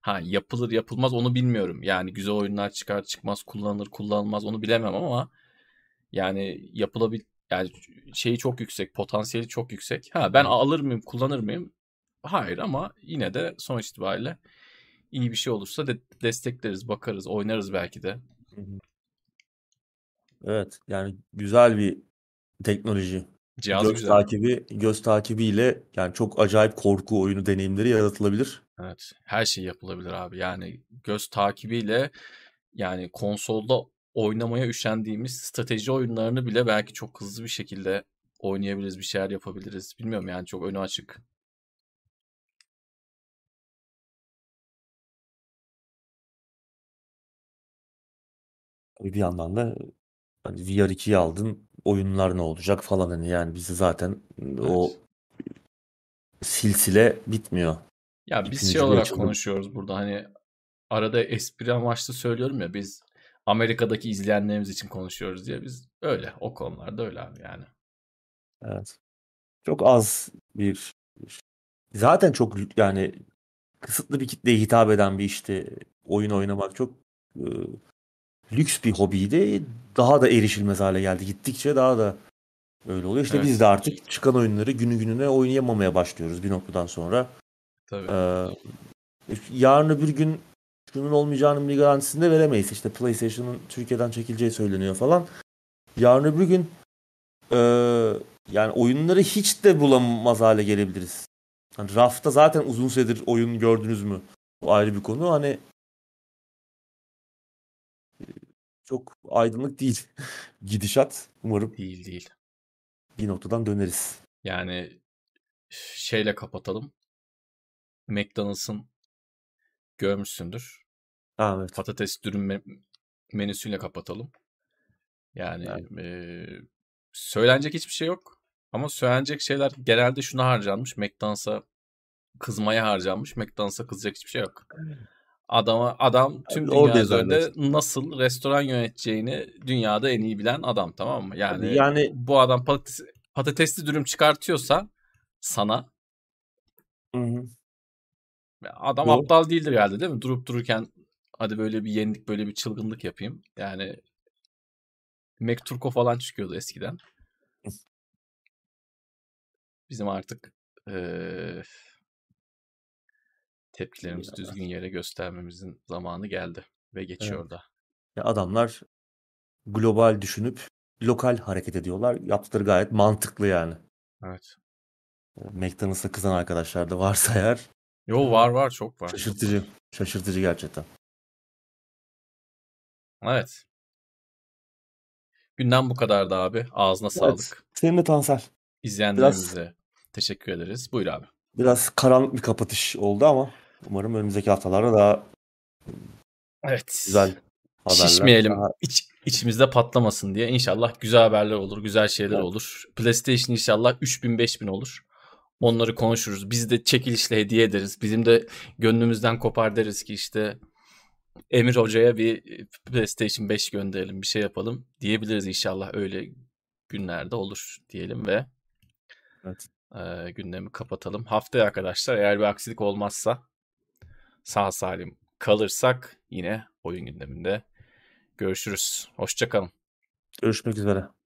Ha yapılır yapılmaz onu bilmiyorum. Yani güzel oyunlar çıkar çıkmaz kullanılır kullanılmaz onu bilemem ama yani yapılabil yani şeyi çok yüksek, potansiyeli çok yüksek. Ha ben alır mıyım, kullanır mıyım? Hayır ama yine de sonuç itibariyle iyi bir şey olursa de destekleriz, bakarız, oynarız belki de. Evet yani güzel bir teknoloji. Cihaz göz güzel. takibi göz takibiyle yani çok acayip korku oyunu deneyimleri yaratılabilir. Evet. Her şey yapılabilir abi. Yani göz takibiyle yani konsolda oynamaya üşendiğimiz strateji oyunlarını bile belki çok hızlı bir şekilde oynayabiliriz, bir şeyler yapabiliriz. Bilmiyorum yani çok önü açık. Bir yandan da hani VR 2'yi aldın oyunlar ne olacak falan hani yani bizi zaten o Evet. silsile bitmiyor. Ya İpin biz şey olarak açalım. konuşuyoruz burada hani arada espri amaçlı söylüyorum ya biz Amerika'daki izleyenlerimiz için konuşuyoruz diye biz öyle o konularda öyle abi yani. Evet. Çok az bir zaten çok yani kısıtlı bir kitleye hitap eden bir işte oyun oynamak çok e, lüks bir hobiydi. Daha da erişilmez hale geldi. Gittikçe daha da öyle oluyor. İşte Evet. biz de artık çıkan oyunları günü gününe oynayamamaya başlıyoruz bir noktadan sonra. Tabii. Ee, yarın öbür gün şunun olmayacağının bir garantisini de veremeyiz. İşte PlayStation'ın Türkiye'den çekileceği söyleniyor falan. Yarın öbür gün e, yani oyunları hiç de bulamaz hale gelebiliriz. Hani rafta zaten uzun süredir oyun gördünüz mü? O ayrı bir konu. Hani çok aydınlık değil gidişat. Umarım Değil değil. bir noktadan döneriz. Yani şeyle kapatalım. McDonald's'ın görmüşsündür. Ha, evet. Patates dürüm me- menüsüyle kapatalım. Yani Yani. eee, söylenecek hiçbir şey yok. Ama söylenecek şeyler genelde şuna harcanmış. McDonald's'a kızmaya harcanmış. McDonald's'a kızacak hiçbir şey yok. Adama adam tüm Abi dünya üzerinde nasıl restoran yöneteceğini dünyada en iyi bilen adam tamam mı? Yani, Yani bu adam patates, patatesli dürüm çıkartıyorsa sana hı hı. adam Doğru. aptal değildir herhalde değil mi? Durup dururken hadi böyle bir yenilik böyle bir çılgınlık yapayım. Yani McTurko falan çıkıyordu eskiden. Bizim artık eee, tepkilerimizi Ya. düzgün yere göstermemizin zamanı geldi ve geçiyor da. Ya adamlar global düşünüp lokal hareket ediyorlar. Yaptıkları gayet mantıklı yani. Evet. McDonald's'a kızan arkadaşlar da varsa eğer Yo var var çok var. şaşırtıcı. Şaşırtıcı gerçekten. Evet. Günden bu kadardı abi. Ağzına sağlık. Senin de Tansel. İzleyenlerimize teşekkür ederiz. Buyur abi. Biraz karanlık bir kapatış oldu ama umarım önümüzdeki haftalarda daha Evet. güzel haberler. Şişmeyelim. Daha... İç, içimizde patlamasın diye. İnşallah güzel haberler olur. Güzel şeyler Evet. olur. PlayStation inşallah 3000 5000 olur. Onları konuşuruz. Biz de çekilişle hediye ederiz. Bizim de gönlümüzden kopar deriz ki işte Emir Hoca'ya bir PlayStation 5 gönderelim, bir şey yapalım diyebiliriz inşallah. Öyle günlerde olur diyelim ve Evet. e, gündemi kapatalım. Haftaya arkadaşlar eğer bir aksilik olmazsa sağ salim kalırsak yine oyun gündeminde görüşürüz. Hoşçakalın. Görüşmek üzere.